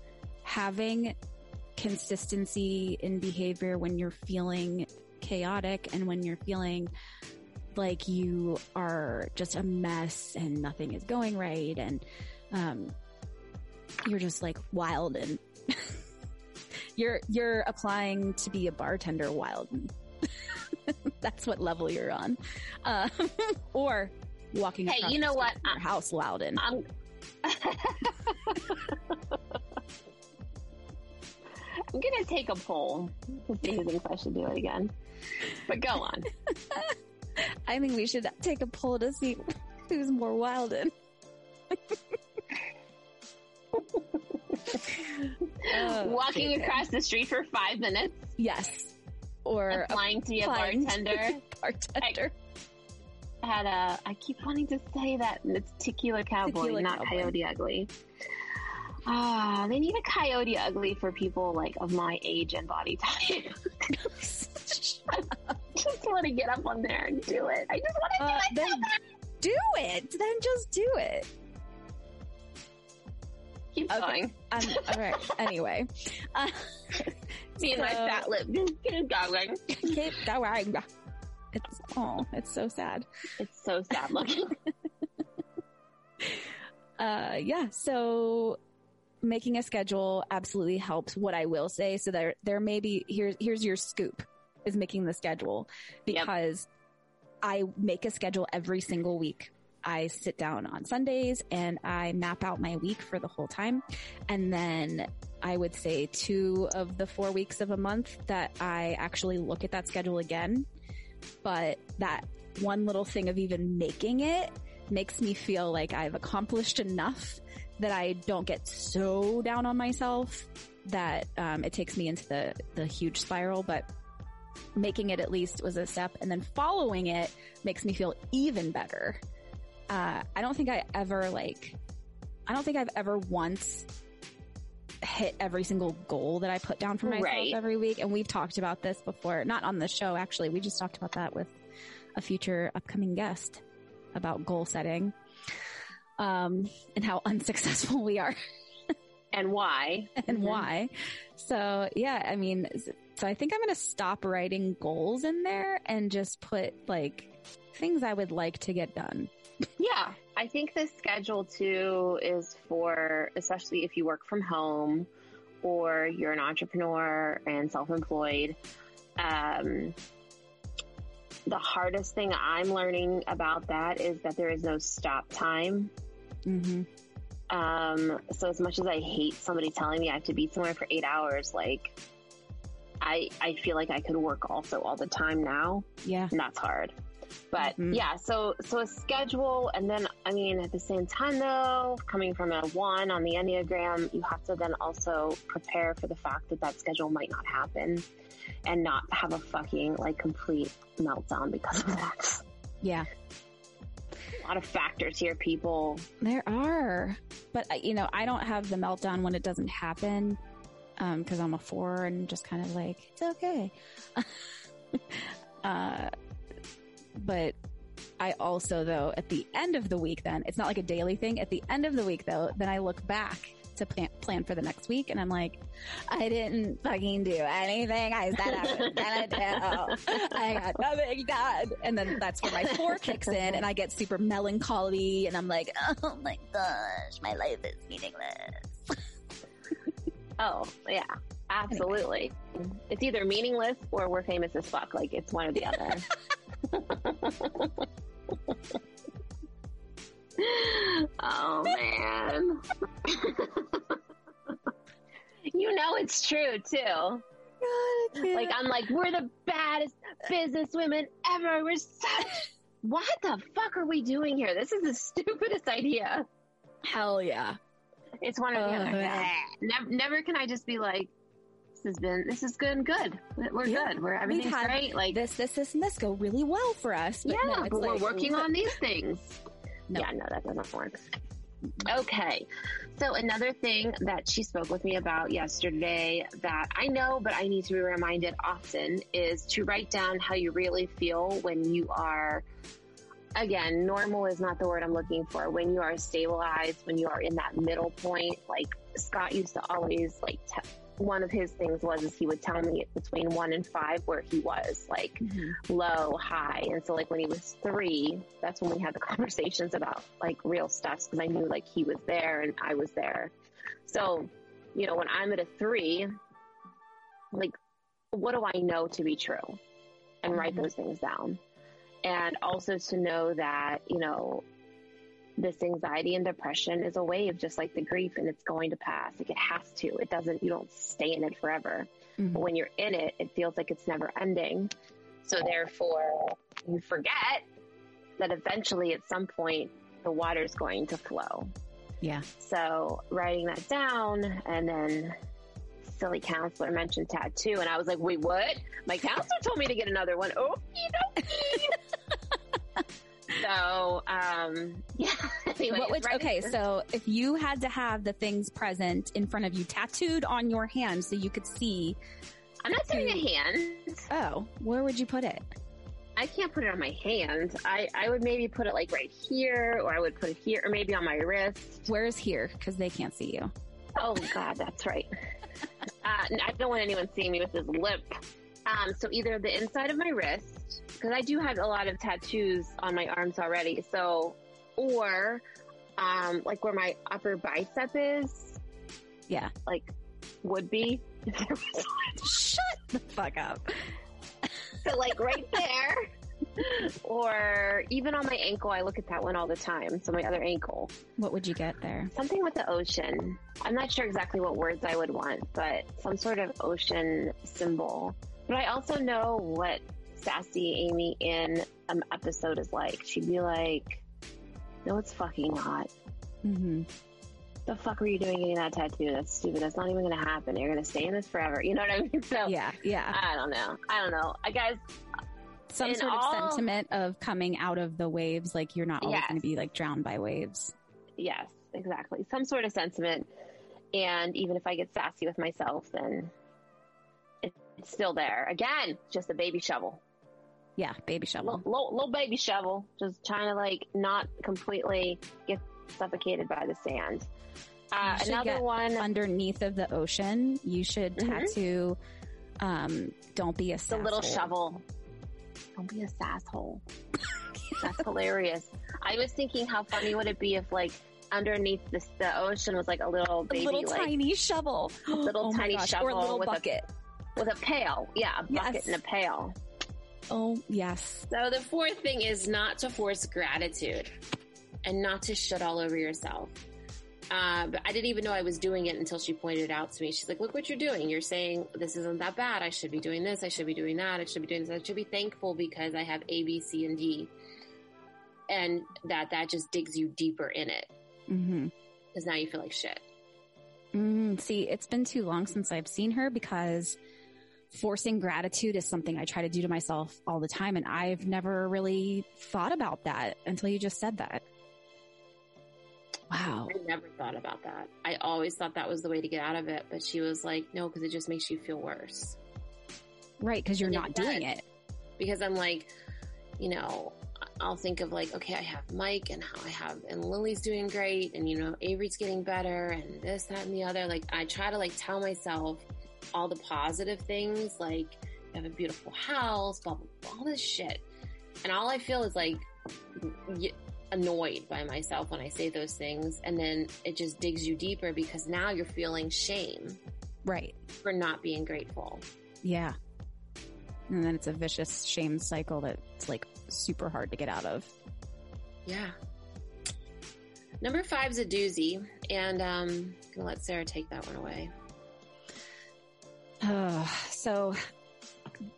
having consistency in behavior when you're feeling chaotic and when you're feeling like you are just a mess and nothing is going right and um, you're just like wild and you're you're applying to be a bartender wild and that's what level you're on uh, or walking Hey, you know what? your house loud and I'm. I'm gonna take a poll to see who thinks I should do it again. But go on. I think we should take a poll to see who's more wild Oh, Walking across the street for five minutes, yes or applying to be a bartender. bartender had a. I keep wanting to say that it's Tequila Cowboy, Tequila not Cowboy. Coyote Ugly. Ah, they need a Coyote Ugly for people like of my age and body type. just want to get up on there and do it. I just want to Uh, do it. then do it then just do it Keep okay. going. um, all right anyway uh, Me and my fat lip. Keep going. keep going it's oh it's so sad. It's so sad looking. uh yeah so making a schedule absolutely helps what i will say. So there there may be here's here's your scoop is making the schedule. Yep. because i make a schedule every single week. I sit down on sundays and i map out my week for the whole time. And then i would say two of the four weeks of a month that i actually look at that schedule again but that one little thing of even making it makes me feel like I've accomplished enough that I don't get so down on myself that um, it takes me into the the huge spiral. But making it at least was a step, and then following it makes me feel even better. Uh, I don't think I ever like. I don't think I've ever once hit every single goal that I put down for myself Right. every week. And we've talked about this before, not on the show, actually. We just talked about that with a future upcoming guest about goal setting. Um, and how unsuccessful we are and why? and why. So yeah, I mean, so I think I'm going to stop writing goals in there and just put like things I would like to get done. Yeah, I think the schedule too is for, especially if you work from home or you're an entrepreneur and self-employed. Um, the hardest thing I'm learning about that is that there is no stop time. Mm-hmm. Um, so as much as I hate somebody telling me I have to be somewhere for eight hours, like I, I feel like I could work also all the time now Yeah. and that's hard. But Mhm. yeah, so so a schedule, and then I mean at the same time though, coming from a one on the enneagram, you have to then also prepare for the fact that that schedule might not happen, and not have a fucking like complete meltdown because of that. Yeah. A lot of factors here, people. There are, but uh, you know, I don't have the meltdown when it doesn't happen, um, cause I'm a four and just kind of like, it's okay. uh, but I also though, at the end of the week then, it's not like a daily thing. At the end of the week though, then I look back to plan, plan for the next week and I'm like, I didn't fucking do anything I said I was gonna do. I got nothing done. And then that's when my four kicks in and I get super melancholy and I'm like, oh my gosh, my life is meaningless. Oh, yeah. Absolutely. It's either meaningless or we're famous as fuck. Like it's one or the other. oh man. you know it's true too. Like I'm like, we're the baddest business women ever. We're such what the fuck are we doing here? This is the stupidest idea. Hell yeah. It's one or the Uh, other. yeah. Never, never can I just be like, this has been, this is good, good. We're Yeah. good. We're everything's great. Like, This, this, this, and this go really well for us. But yeah, no, it's but we're working on these things. No. Yeah, no, that doesn't work. Okay. So another thing that she spoke with me about yesterday that I know, but I need to be reminded often is to write down how you really feel when you are, again, normal is not the word I'm looking for. When you are stabilized, when you are in that middle point, like Scott used to always like, te- one of his things was is he would tell me between one and five where he was like Mhm. low, high. And so like when he was three, that's when we had the conversations about like real stuff because I knew like he was there and I was there. So, you know, when I'm at a three, like what do I know to be true? And write Mhm. those things down. And also to know that, you know, this anxiety and depression is a wave just like the grief and it's going to pass. Like it has to. It doesn't you don't stay in it forever. Mhm. But when you're in it, it feels like it's never ending. So therefore, you forget that eventually at some point the water's going to flow. Yeah. So writing that down and then silly counselor mentioned tattoo and I was like, wait, what? My counselor told me to get another one. Okie dokie. so, um, yeah. Anyway, What would, right- okay, so if you had to have the things present in front of you tattooed on your hand so you could see, I'm not doing a hand. oh, where would you put it? I can't put it on my hand. I, I would maybe put it like right here, or I would put it here, or maybe on my wrist. Where's here? Because they can't see you. Oh God, that's right. Uh, I don't want anyone seeing me with his lip. Um, so either the inside of my wrist, because I do have a lot of tattoos on my arms already. So, or um, like where my upper bicep is, Yeah. like would be. Shut the fuck up. so like right there. or even on my ankle, I look at that one all the time. So my other ankle. What would you get there? Something with the ocean. I'm not sure exactly what words I would want, but some sort of ocean symbol. But I also know what sassy Amy in an episode is like. She'd be like, no, it's fucking not. Mm-hmm. The fuck were you doing getting that tattoo? That's stupid. That's not even going to happen. You're going to stay in this forever. You know what I mean? So Yeah, yeah. I don't know. I don't know. I guys, Some sort of sentiment of coming out of the waves, like you're not always Yes. going to be like drowned by waves. yes, exactly. Some sort of sentiment. And even if I get sassy with myself, then still there. Again, just a baby shovel. Yeah, baby shovel. Little, little, little baby shovel. Just trying to like not completely get suffocated by the sand. Uh, another one, Underneath of the ocean, you should Mhm. tattoo. Um, don't be a the little shovel. Don't be a sasshole. That's hilarious. I was thinking how funny would it be if like underneath this, the ocean was like a little A baby, little like tiny shovel, A little Oh tiny gosh, shovel or a little with a- bucket. With a pail. Yeah, a bucket Yes. and a pail. Oh yes, So the fourth thing is not to force gratitude and not to shit all over yourself. Uh, but I didn't even know I was doing it until she pointed it out to me. She's like, look what you're doing. You're saying this isn't that bad. I should be doing this. I should be doing that. I should be doing this. I should be thankful because I have A, B, C, and D. And that, that just digs you deeper in it because now you feel like shit. Mm, see, it's been too long since I've seen her because forcing gratitude is something I try to do to myself all the time. And I've never really thought about that until you just said that. Wow. I never thought about that. I always thought that was the way to get out of it. But she was like, no, because it just makes you feel worse. Right. Cause you're And it not doing does. it. because I'm like, you know, I'll think of like, okay, I have Mike and how I have, and Lily's doing great. And you know, Avery's getting better and this, that, and the other. Like I try to like tell myself all the positive things, like you have a beautiful house, blah, blah, blah, all this shit. And all I feel is like y- annoyed by myself when I say those things. And then it just digs you deeper because now you're feeling shame Right. for not being grateful. Yeah. And then it's a vicious shame cycle that's like super hard to get out of. Yeah. Number five's a doozy, and um, I'm gonna let Sarah take that one away. So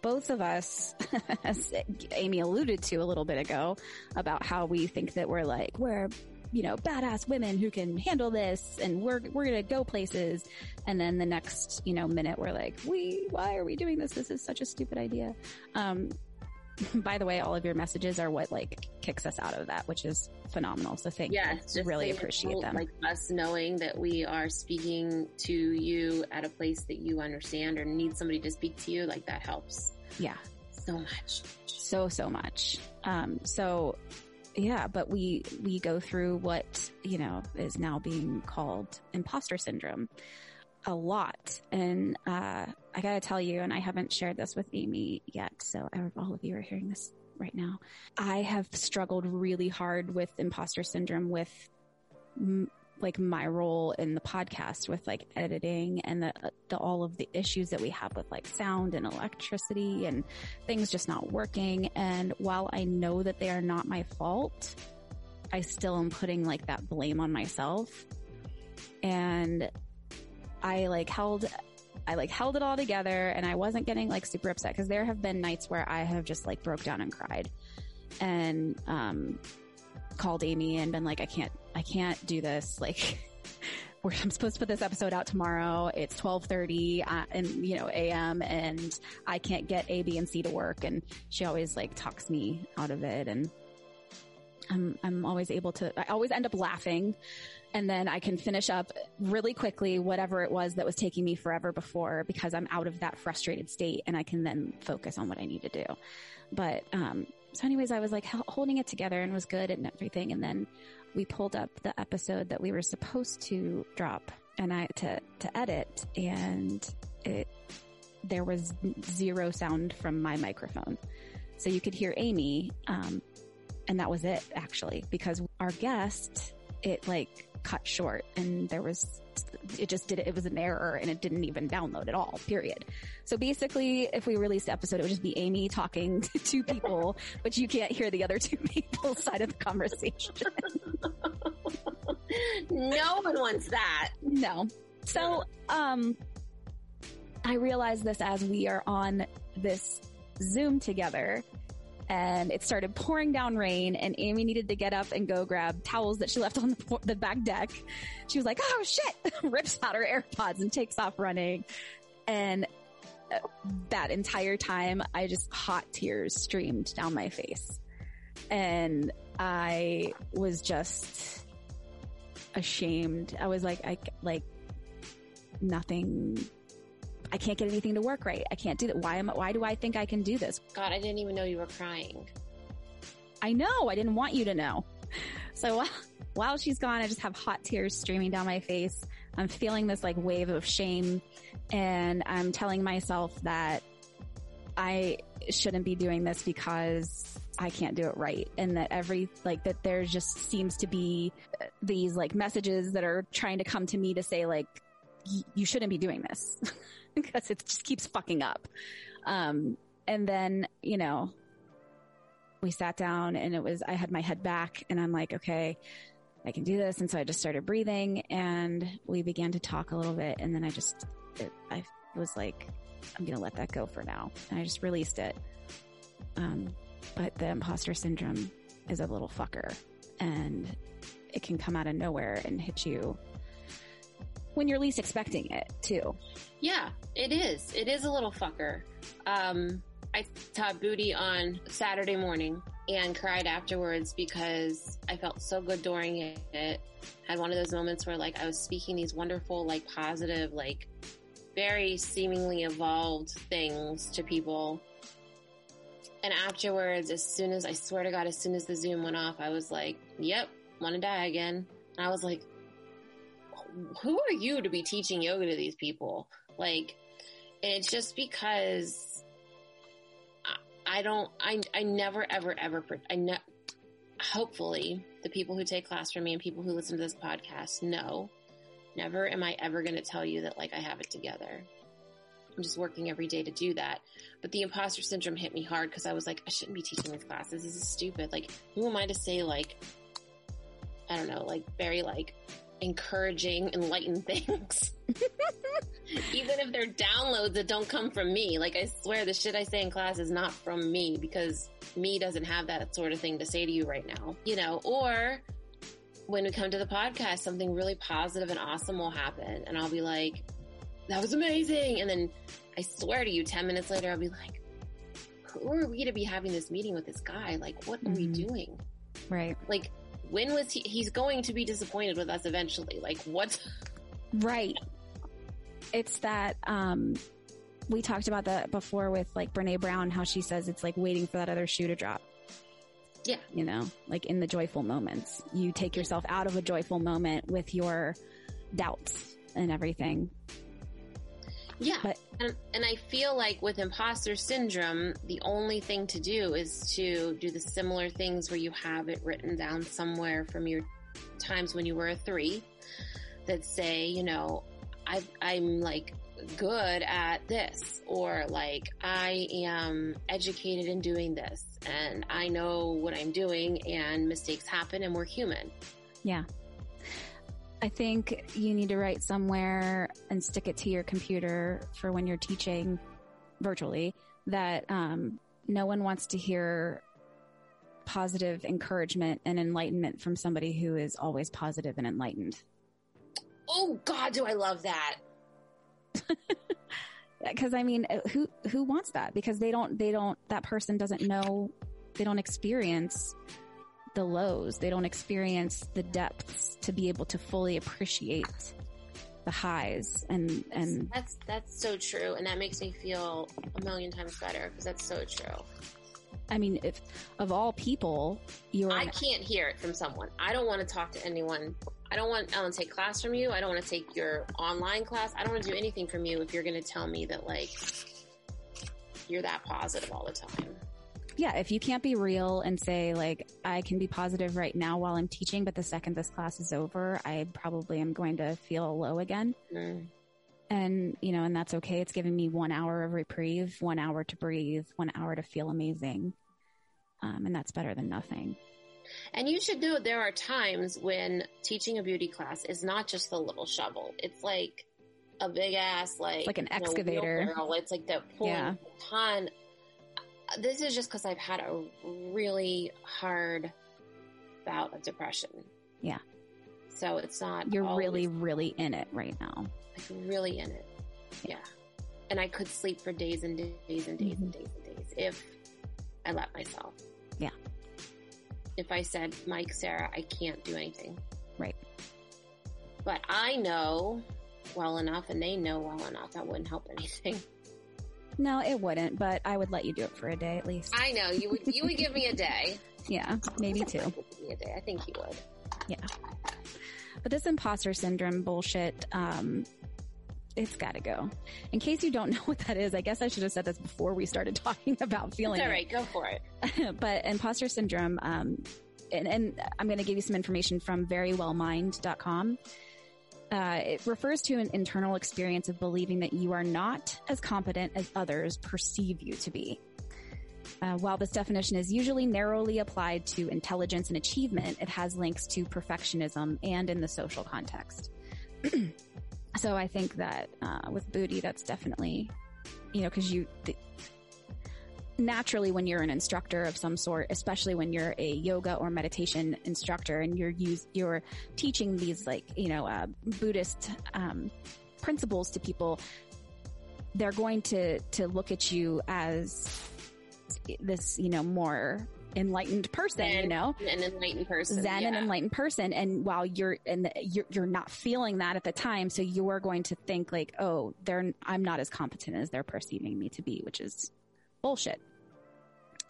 both of us, as Amy alluded to a little bit ago, about how we think that we're like, we're, you know, badass women who can handle this and we're, we're going to go places. And then the next, you know, minute we're like, we, why are we doing this? This is such a stupid idea. Um, by the way, all of your messages are what like kicks us out of that, which is phenomenal. So thank Yeah, you. just really appreciate them. Like us knowing that we are speaking to you at a place that you understand or need somebody to speak to you, like that helps yeah. so much. so so much um so yeah but we we go through what you know is now being called imposter syndrome a lot and uh i gotta tell you and i haven't shared this with amy yet so all of you are hearing this right now i have struggled really hard with imposter syndrome with m- like my role in the podcast with like editing and the, the all of the issues that we have with like sound and electricity and things just not working. And while I know that they are not my fault, I still am putting like that blame on myself. And I like held, I like held it all together and I wasn't getting like super upset because there have been nights where I have just like broke down and cried and, um, called Amy and been like, I can't, I can't do this. Like, I'm supposed to put this episode out tomorrow. It's 1230 uh, and, you know, AM and I can't get A, B, and C to work. And she always like talks me out of it. And I'm, I'm always able to, I always end up laughing and then I can finish up really quickly whatever it was that was taking me forever before because I'm out of that frustrated state and I can then focus on what I need to do. But, um, so anyways, I was like holding it together and was good and everything. And then we pulled up the episode that we were supposed to drop and I, to, to edit and it, there was zero sound from my microphone. So you could hear Amy, um, and that was it actually because our guest, it like cut short and there was, it just did it. It was an error and it didn't even download at all, period. So basically, if we released the episode, it would just be Amy talking to two people, but you can't hear the other two people's side of the conversation. no one wants that. No. So, um, I realized this as we are on this Zoom together and it started pouring down rain and Amy needed to get up and go grab towels that she left on the, the back deck. She was like, Oh shit, rips out her AirPods and takes off running. And uh, that entire time I just hot tears streamed down my face and I was just ashamed. I was like, I like nothing. I can't get anything to work right. I can't do that. Why am I, why do I think I can do this? God, I didn't even know you were crying. I know. I didn't want you to know. So while, while she's gone, I just have hot tears streaming down my face. I'm feeling this like wave of shame and I'm telling myself that I shouldn't be doing this because I can't do it right. And that every, like, that there just seems to be uh, these like messages that are trying to come to me to say like, you shouldn't be doing this because it just keeps fucking up. Um, and then, you know, we sat down and it was, I had my head back and I'm like, okay, I can do this. And so I just started breathing and we began to talk a little bit. And then I just, it, I was like, I'm going to let that go for now. And I just released it. Um, but the imposter syndrome is a little fucker and it can come out of nowhere and hit you when you're least expecting it too. Yeah, it is. It is a little fucker. Um, I taught Buti on Saturday morning and cried afterwards because I felt so good during it. Had one of those moments where like I was speaking these wonderful, like positive, like very seemingly evolved things to people. And afterwards, as soon as I swear to God, as soon as the Zoom went off, I was like, yep, want to die again. And I was like, who are you to be teaching yoga to these people? Like, it's just because I, I don't, I, I never, ever, ever, I ne- hopefully the people who take class from me and people who listen to this podcast know, never am I ever going to tell you that like I have it together. I'm just working every day to do that. But the imposter syndrome hit me hard because I was like, I shouldn't be teaching these classes. This is stupid. Like, who am I to say like, I don't know, like very like encouraging, enlightened things. Even if they're downloads that don't come from me. Like I swear the shit I say in class is not from me because me doesn't have that sort of thing to say to you right now. You know, or when we come to the podcast, something really positive and awesome will happen and I'll be like, that was amazing. And then I swear to you, 10 minutes later, I'll be like, who are we to be having this meeting with this guy? Like, what are mm-hmm. we doing? Right. Like, when was he? He's going to be disappointed with us eventually. Like, what? Right. It's that, um, we talked about that before with like Brene Brown, how she says it's like waiting for that other shoe to drop. Yeah. You know, like in the joyful moments, you take yourself out of a joyful moment with your doubts and everything. Yeah. But, and, and I feel like with imposter syndrome, the only thing to do is to do the similar things where you have it written down somewhere from your times when you were a three that say, you know, I, I'm like good at this or like I am educated in doing this and I know what I'm doing and mistakes happen and we're human. Yeah. I think you need to write somewhere and stick it to your computer for when you're teaching virtually that um, no one wants to hear positive encouragement and enlightenment from somebody who is always positive and enlightened. Oh God, do I love that? Because I mean, who who wants that? Because they don't they don't that person doesn't know they don't experience the lows. They don't experience the depths to be able to fully appreciate the highs and and that's that's so true. And that makes me feel a million times better because that's so true. I mean if of all people you're i can't hear it from someone. I don't want to talk to anyone. I don't want i want to take class from you. I don't want to take your online class. I don't want to do anything from you if you're going to tell me that like you're that positive all the time yeah, if you can't be real and say like, I can be positive right now while I'm teaching, but the second this class is over, I probably am going to feel low again. Mm. And, you know, and that's okay. It's giving me one hour of reprieve, one hour to breathe, one hour to feel amazing. Um, and that's better than nothing. And you should know there are times when teaching a Buti class is not just the little shovel. It's like a big ass, like, like an excavator. Know, it's like the pulling yeah. a ton this is just because I've had a really hard bout of depression. Yeah. So it's not. You're really, really in it right now. Like really in it. Yeah. And I could sleep for days and days and days mm-hmm. and days and days if I let myself. Yeah. If I said, Mike, Sarah, I can't do anything. Right. But I know well enough and they know well enough that wouldn't help anything. No, it wouldn't, but I would let you do it for a day at least. I know you would. You would give me a day. yeah, maybe two. Give me a day. I think you would. Yeah. But this imposter syndrome bullshit, um, it's got to go. In case you don't know what that is, I guess I should have said this before we started talking about feeling. It's all right, it. go for it. but imposter syndrome, um, and, and I'm going to give you some information from verywellmind.com. Uh, it refers to an internal experience of believing that you are not as competent as others perceive you to be. Uh, while this definition is usually narrowly applied to intelligence and achievement, it has links to perfectionism and in the social context. so I think that uh, with Buti, that's definitely, you know, because you, naturally when you're an instructor of some sort, especially when you're a yoga or meditation instructor and you're use, you're teaching these like, you know, uh, Buddhist, um, principles to people, they're going to, to look at you as this, you know, more enlightened person, Zen, you know, an enlightened person, Zen yeah. an enlightened person. And while you're, and you're, you're not feeling that at the time, so you are going to think like, oh, they're, I'm not as competent as they're perceiving me to be, which is bullshit.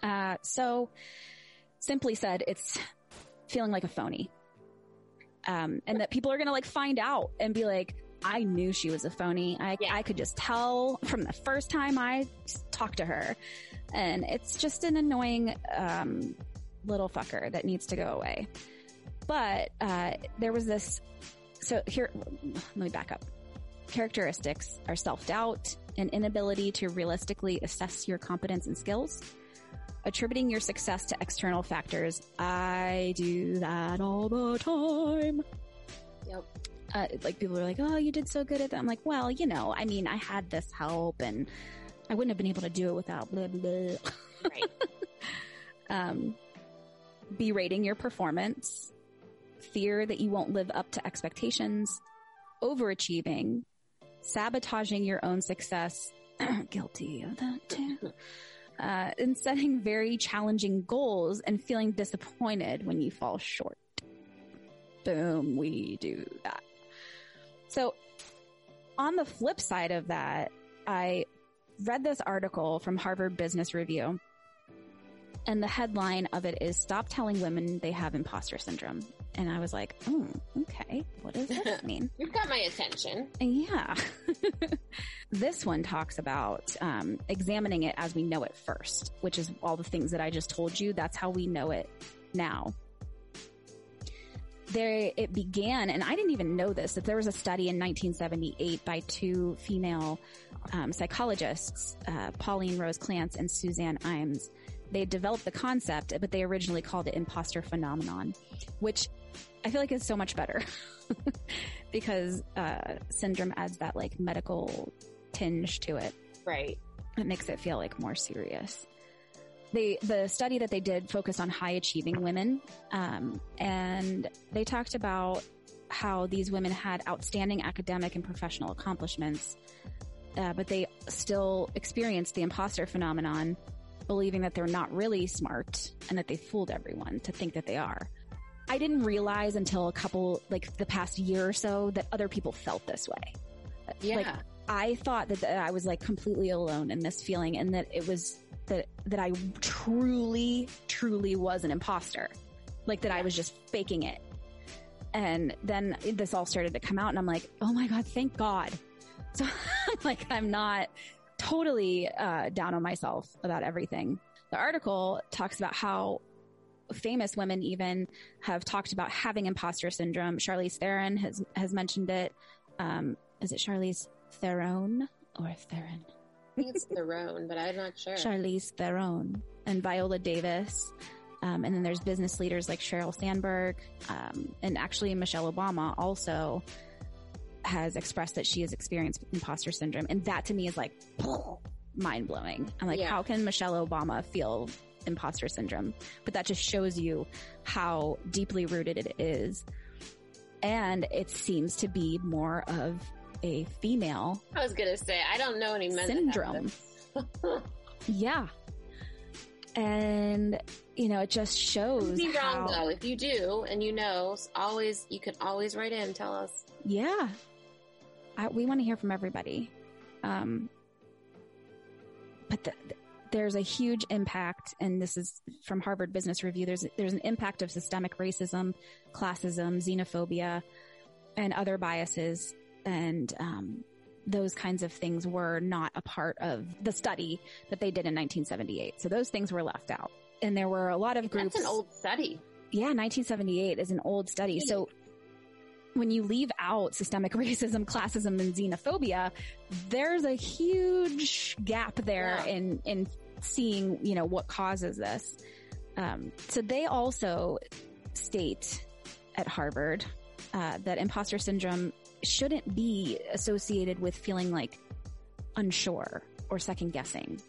Uh, so simply said, it's feeling like a phony. Um, and that people are going to like find out and be like, I knew she was a phony. I, Yeah. I could just tell from the first time I talked to her. And it's just an annoying, um, little fucker that needs to go away. But, uh, there was this, so here, let me back up. Characteristics are self-doubt, an inability to realistically assess your competence and skills, attributing your success to external factors. I do that all the time. Yep. Uh, like people are like, "Oh, you did so good at that." I'm like, "Well, you know, I mean, I had this help, and I wouldn't have been able to do it without blah blah." Right. um, berating your performance, fear that you won't live up to expectations, overachieving, sabotaging your own success. Guilty of that too. Uh, and setting very challenging goals and feeling disappointed when you fall short. Boom, we do that. So on the flip side of that, I read this article from Harvard Business Review and the headline of it is stop telling women they have imposter syndrome. And I was like, oh, okay. What does that mean? You've got my attention. Yeah. this one talks about um, examining it as we know it first, which is all the things that I just told you. That's how we know it now. There, it began, and I didn't even know this, that there was a study in 1978 by two female um, psychologists, uh, Pauline Rose Clance and Suzanne Imes. They developed the concept, but they originally called it imposter phenomenon, which I feel like is so much better because uh, syndrome adds that like medical tinge to it. Right. It makes it feel like more serious. They the study that they did focused on high achieving women, um, and they talked about how these women had outstanding academic and professional accomplishments, uh, but they still experienced the imposter phenomenon, believing that they're not really smart and that they fooled everyone to think that they are. I didn't realize until a couple, like the past year or so, that other people felt this way. Yeah. Like, I thought that, that I was like completely alone in this feeling and that it was that, that I truly, truly was an imposter. Like that I was just faking it. And then this all started to come out and I'm like, oh my God, thank God. So like, I'm not totally, uh, down on myself about everything. The article talks about how famous women even have talked about having imposter syndrome. Charlize Theron has, has mentioned it. Um, is it Charlize Theron or Theron? I think it's Theron, but I'm not sure. Charlize Theron and Viola Davis. Um, and then there's business leaders like Sheryl Sandberg, um, and actually Michelle Obama also has expressed that she has experienced imposter syndrome. And that to me is like mind blowing. I'm like, Yeah. how can Michelle Obama feel imposter syndrome? But that just shows you how deeply rooted it is. And it seems to be more of a female I was gonna say I don't know any men syndrome. Yeah. And, you know, it just shows Be how, wrong though. If you do and you know, always you can always write in and tell us. yeah. I, we want to hear from everybody. Um, but the, the- there's a huge impact, and this is from Harvard Business Review. There's there's an impact of systemic racism, classism, xenophobia, and other biases, and um, those kinds of things were not a part of the study that they did in 1978. So those things were left out, and there were a lot of groups. That's an old study. Yeah, 1978 is an old study. So when you leave out systemic racism, classism, and xenophobia, there's a huge gap there Yeah. in, in seeing, you know, what causes this. Um, so they also state at Harvard, uh, that imposter syndrome shouldn't be associated with feeling like unsure or second guessing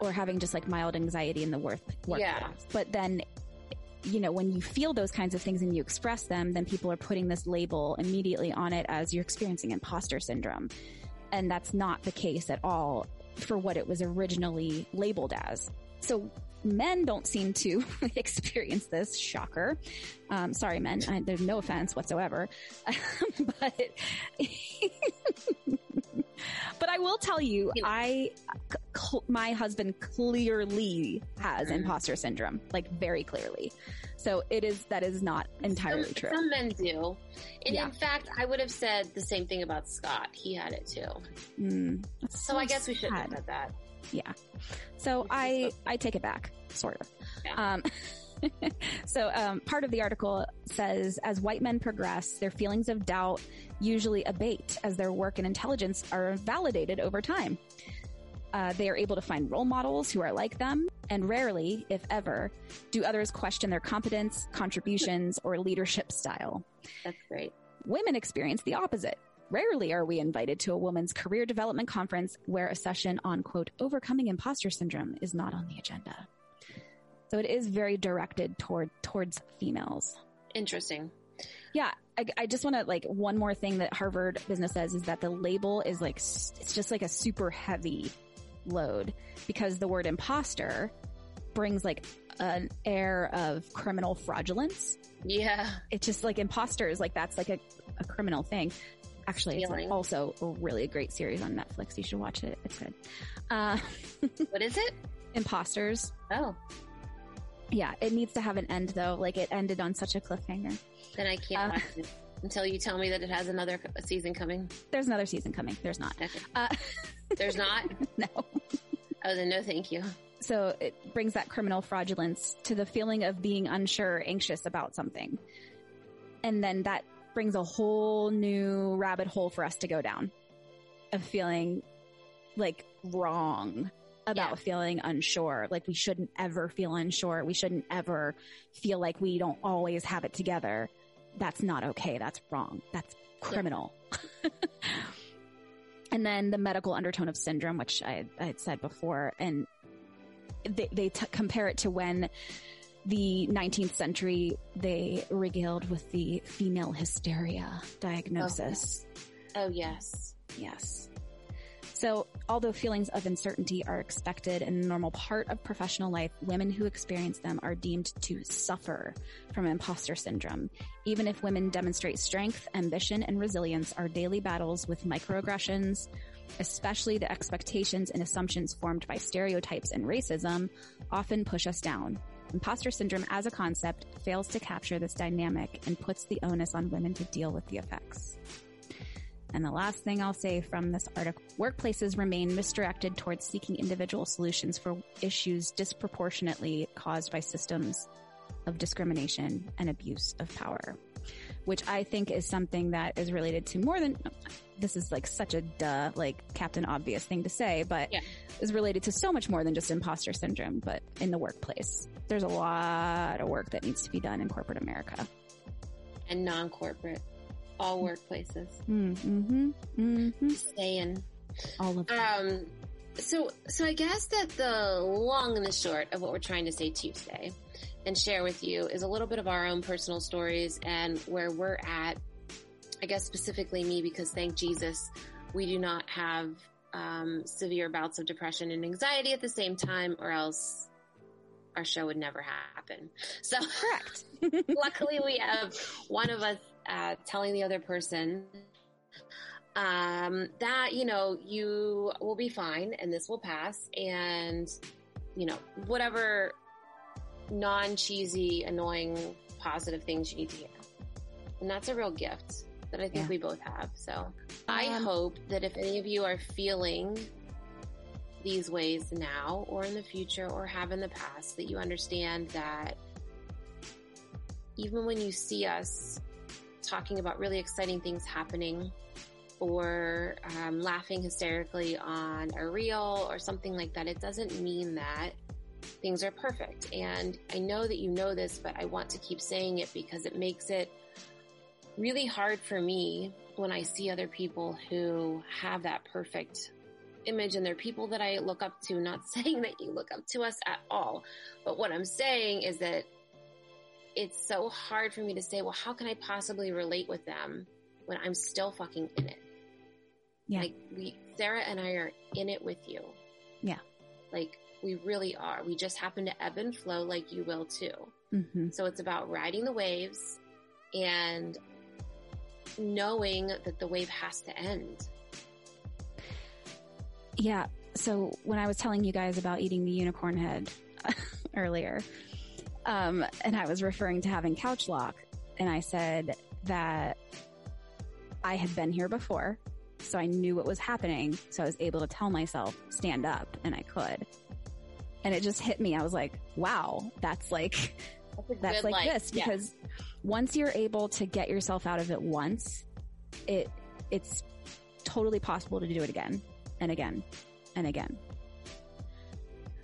or having just like mild anxiety in the work, workplace. Yeah. But then you know, when you feel those kinds of things and you express them, then people are putting this label immediately on it as you're experiencing imposter syndrome. And that's not the case at all for what it was originally labeled as. So men don't seem to experience this. Shocker. Um, sorry, men. I, there's no offense whatsoever. but but I will tell you, You know. I, cl- my husband clearly has Mhm. imposter syndrome, like very clearly. So it is, that is not entirely some, true. Some men do. And Yeah. in fact, I would have said the same thing about Scott. He had it too. Mm, that's So I guess we shouldn't have said that. Yeah. So I, I take it back, sort of. Yeah. Um, so um, part of the article says, as white men progress, their feelings of doubt usually abate as their work and intelligence are validated over time. Uh, they are able to find role models who are like them, and rarely, if ever, do others question their competence, contributions, or leadership style. That's great. Women experience the opposite. Rarely are we invited to a woman's career development conference where a session on quote, overcoming imposter syndrome is not on the agenda. So it is very directed toward, towards females. Interesting. Yeah. I, I just want to like one more thing that Harvard business says is that the label is like, it's just like a super heavy load because the word imposter brings like an air of criminal fraudulence Yeah. it's just like imposters, like that's like a, a criminal thing. Actually, it's also a really great series on Netflix. You should watch it. It's good. Uh, What is it? imposters. Oh, Yeah, it needs to have an end though. Like it ended on such a cliffhanger. then I can't Uh, watch it until you tell me that it has another season coming. There's another season coming. There's not. Okay. Uh, There's not? no. Oh, then no thank you. So it brings that criminal fraudulence to the feeling of being unsure, anxious about something. And then that brings a whole new rabbit hole for us to go down of feeling like wrong about Yeah. feeling unsure. Like we shouldn't ever feel unsure. We shouldn't ever feel like we don't always have it together. That's not okay. That's wrong. That's criminal. and then the medical undertone of syndrome, which I, I had said before, and they, they t- compare it to when the 19th century they regaled with the female hysteria diagnosis. Oh, yes. Yes. So, although feelings of uncertainty are expected and a normal part of professional life, women who experience them are deemed to suffer from imposter syndrome. Even if women demonstrate strength, ambition, and resilience, our daily battles with microaggressions, especially the expectations and assumptions formed by stereotypes and racism, often push us down. Imposter syndrome as a concept fails to capture this dynamic and puts the onus on women to deal with the effects. And the last thing I'll say from this article, workplaces remain misdirected towards seeking individual solutions for issues disproportionately caused by systems of discrimination and abuse of power, which I think is something that is related to more than, this is like such a duh, like Captain Obvious thing to say, but Yeah. is related to so much more than just imposter syndrome, but in the workplace. There's a lot of work that needs to be done in corporate America. And non corporate. All workplaces. Mm-hmm. Mm-hmm. Staying. All of them. Um, so, so I guess that the long and the short of what we're trying to say to you today and share with you is a little bit of our own personal stories and where we're at. I guess specifically me, because thank Jesus, we do not have um, severe bouts of depression and anxiety at the same time, or else our show would never happen. So, Correct. luckily we have one of us uh, telling the other person um, that you know you will be fine and this will pass. And you know whatever non cheesy annoying positive things you need to hear. And that's a real gift that i think Yeah. we both have. So i Um, hope that if any of you are feeling these ways now or in the future or have in the past that you understand that even when you see us talking about really exciting things happening or um, laughing hysterically on a reel or something like that, it doesn't mean that things are perfect. And I know that you know this, but I want to keep saying it because it makes it really hard for me when I see other people who have that perfect image and they're people that I look up to, not saying that you look up to us at all. But what I'm saying is that it's so hard for me to say, well, how can I possibly relate with them when I'm still fucking in it? Yeah. Like we, Sarah and I are in it with you. Yeah. Like we really are. We just happen to ebb and flow like you will too. Mm-hmm. So it's about riding the waves and knowing that the wave has to end. Yeah. So when I was telling you guys about eating the unicorn head earlier, um, and I was referring to having couch lock, and I said that I had been here before, so I knew what was happening, so I was able to tell myself stand up, and I could. And it just hit me. I was like, "Wow, that's like That's, that's like, this yeah. because once you're able to get yourself out of it once, it it's totally possible to do it again and again and again.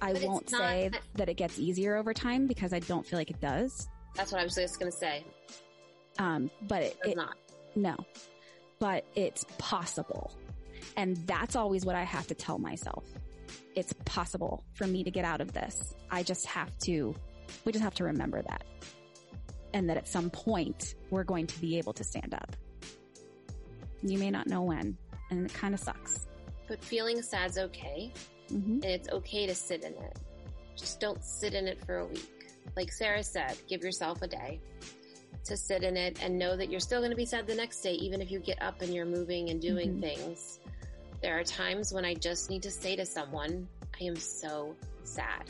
I But won't not- say that it gets easier over time because I don't feel like it does. That's what I was just going to say. Um, but it, It it not. no, but it's possible. And that's always what I have to tell myself. It's possible for me to get out of this. I just have to, we just have to remember that. And that at some point we're going to be able to stand up. You may not know when, and it kind of sucks. But feeling sad's okay. Hmm and it's okay to sit in it. Just don't sit in it for a week. Like Sarah said, give yourself a day to sit in it and know that you're still going to be sad the next day, even if you get up and you're moving and doing Mhm. things. There are times when I just need to say to someone, I am so sad.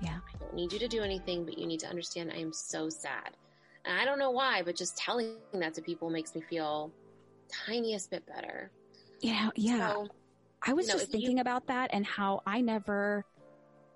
Yeah. I don't need you to do anything, but you need to understand I am so sad. And I don't know why, but just telling that to people makes me feel tiniest bit better. Know, yeah. So, I was know, just if you- thinking about that and how I never,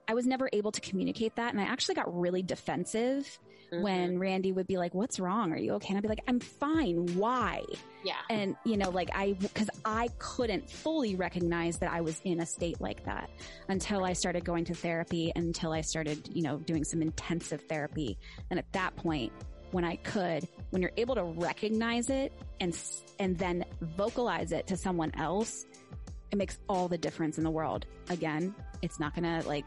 I was never able to communicate that. And I actually got really defensive mhm. when Randy would be like, what's wrong? Are you okay? And I'd be like, I'm fine. Why? yeah. And, you know, like I, cause I couldn't fully recognize that I was in a state like that until I started going to therapy, until I started, you know, doing some intensive therapy. And at that point, when I could, when you're able to recognize it and, and then vocalize it to someone else, it makes all the difference in the world. Again, it's not gonna like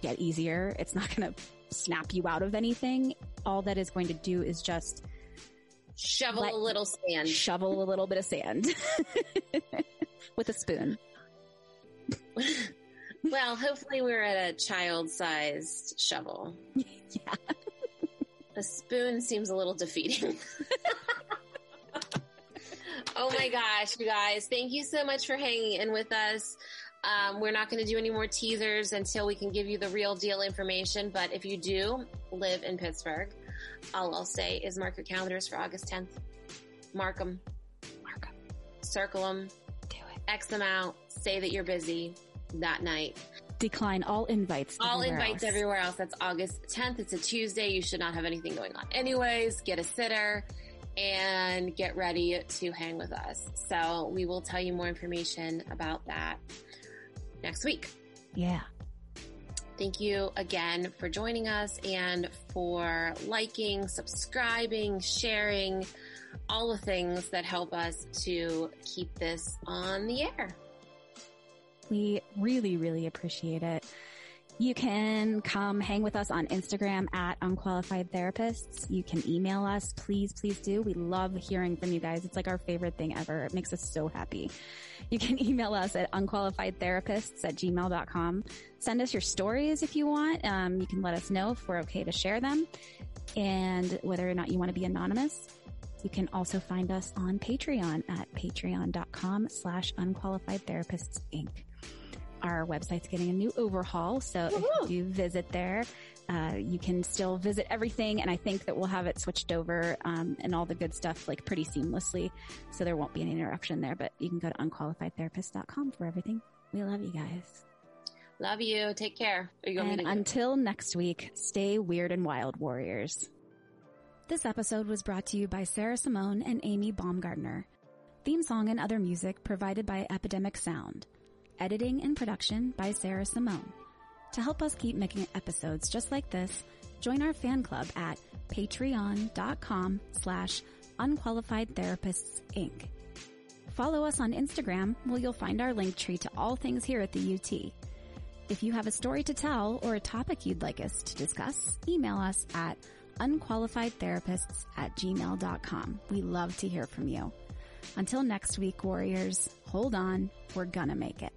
get easier. It's not gonna snap you out of anything. All that is going to do is just Shovel a little sand. shovel a little bit of sand with a spoon. Well, hopefully we're at a child-sized shovel. Yeah. A spoon seems a little defeating. Oh my gosh, you guys. Thank you so much for hanging in with us. Um, we're not going to do any more teasers until we can give you the real deal information. But if you do live in Pittsburgh, all I'll say is mark your calendars for August 10th. Mark them. Mark 'em. Circle them. Do it. X them out. Say that you're busy that night. Decline all invites. All invites else. everywhere else. That's August 10th. It's a Tuesday. You should not have anything going on. Anyways, get a sitter and get ready to hang with us. So we will tell you more information about that next week. Yeah. Thank you again for joining us and for liking, subscribing, sharing, all the things that help us to keep this on the air. We really, really appreciate it. You can come hang with us on Instagram at unqualified therapists. You can email us. Please, please do. We love hearing from you guys. It's like our favorite thing ever. It makes us so happy. You can email us at unqualifiedtherapists at gmail.com. Send us your stories if you want. Um, you can let us know if we're okay to share them and whether or not you want to be anonymous. You can also find us on Patreon at patreon.com slash unqualified therapists inc. Our website's getting a new overhaul, so if you do visit there, uh, you can still visit everything, and I think that we'll have it switched over um, and all the good stuff like pretty seamlessly, so there won't be any interruption there. But you can go to unqualifiedtherapist.com for everything. We love you guys, Love you. Take care. Are you and until next week, stay weird and wild, warriors. This episode was brought to you by Sarah Simone and Amy Baumgartner. Theme song and other music provided by Epidemic Sound. Editing and production by Sarah Simone. To help us keep making episodes just like this, join our fan club at patreon.com slash unqualified therapists inc. Follow us on Instagram where you'll find our link tree to all things here at the UT. If you have a story to tell or a topic you'd like us to discuss, email us at unqualifiedtherapists at gmail.com. We love to hear from you. Until next week, warriors, hold on. We're gonna make it.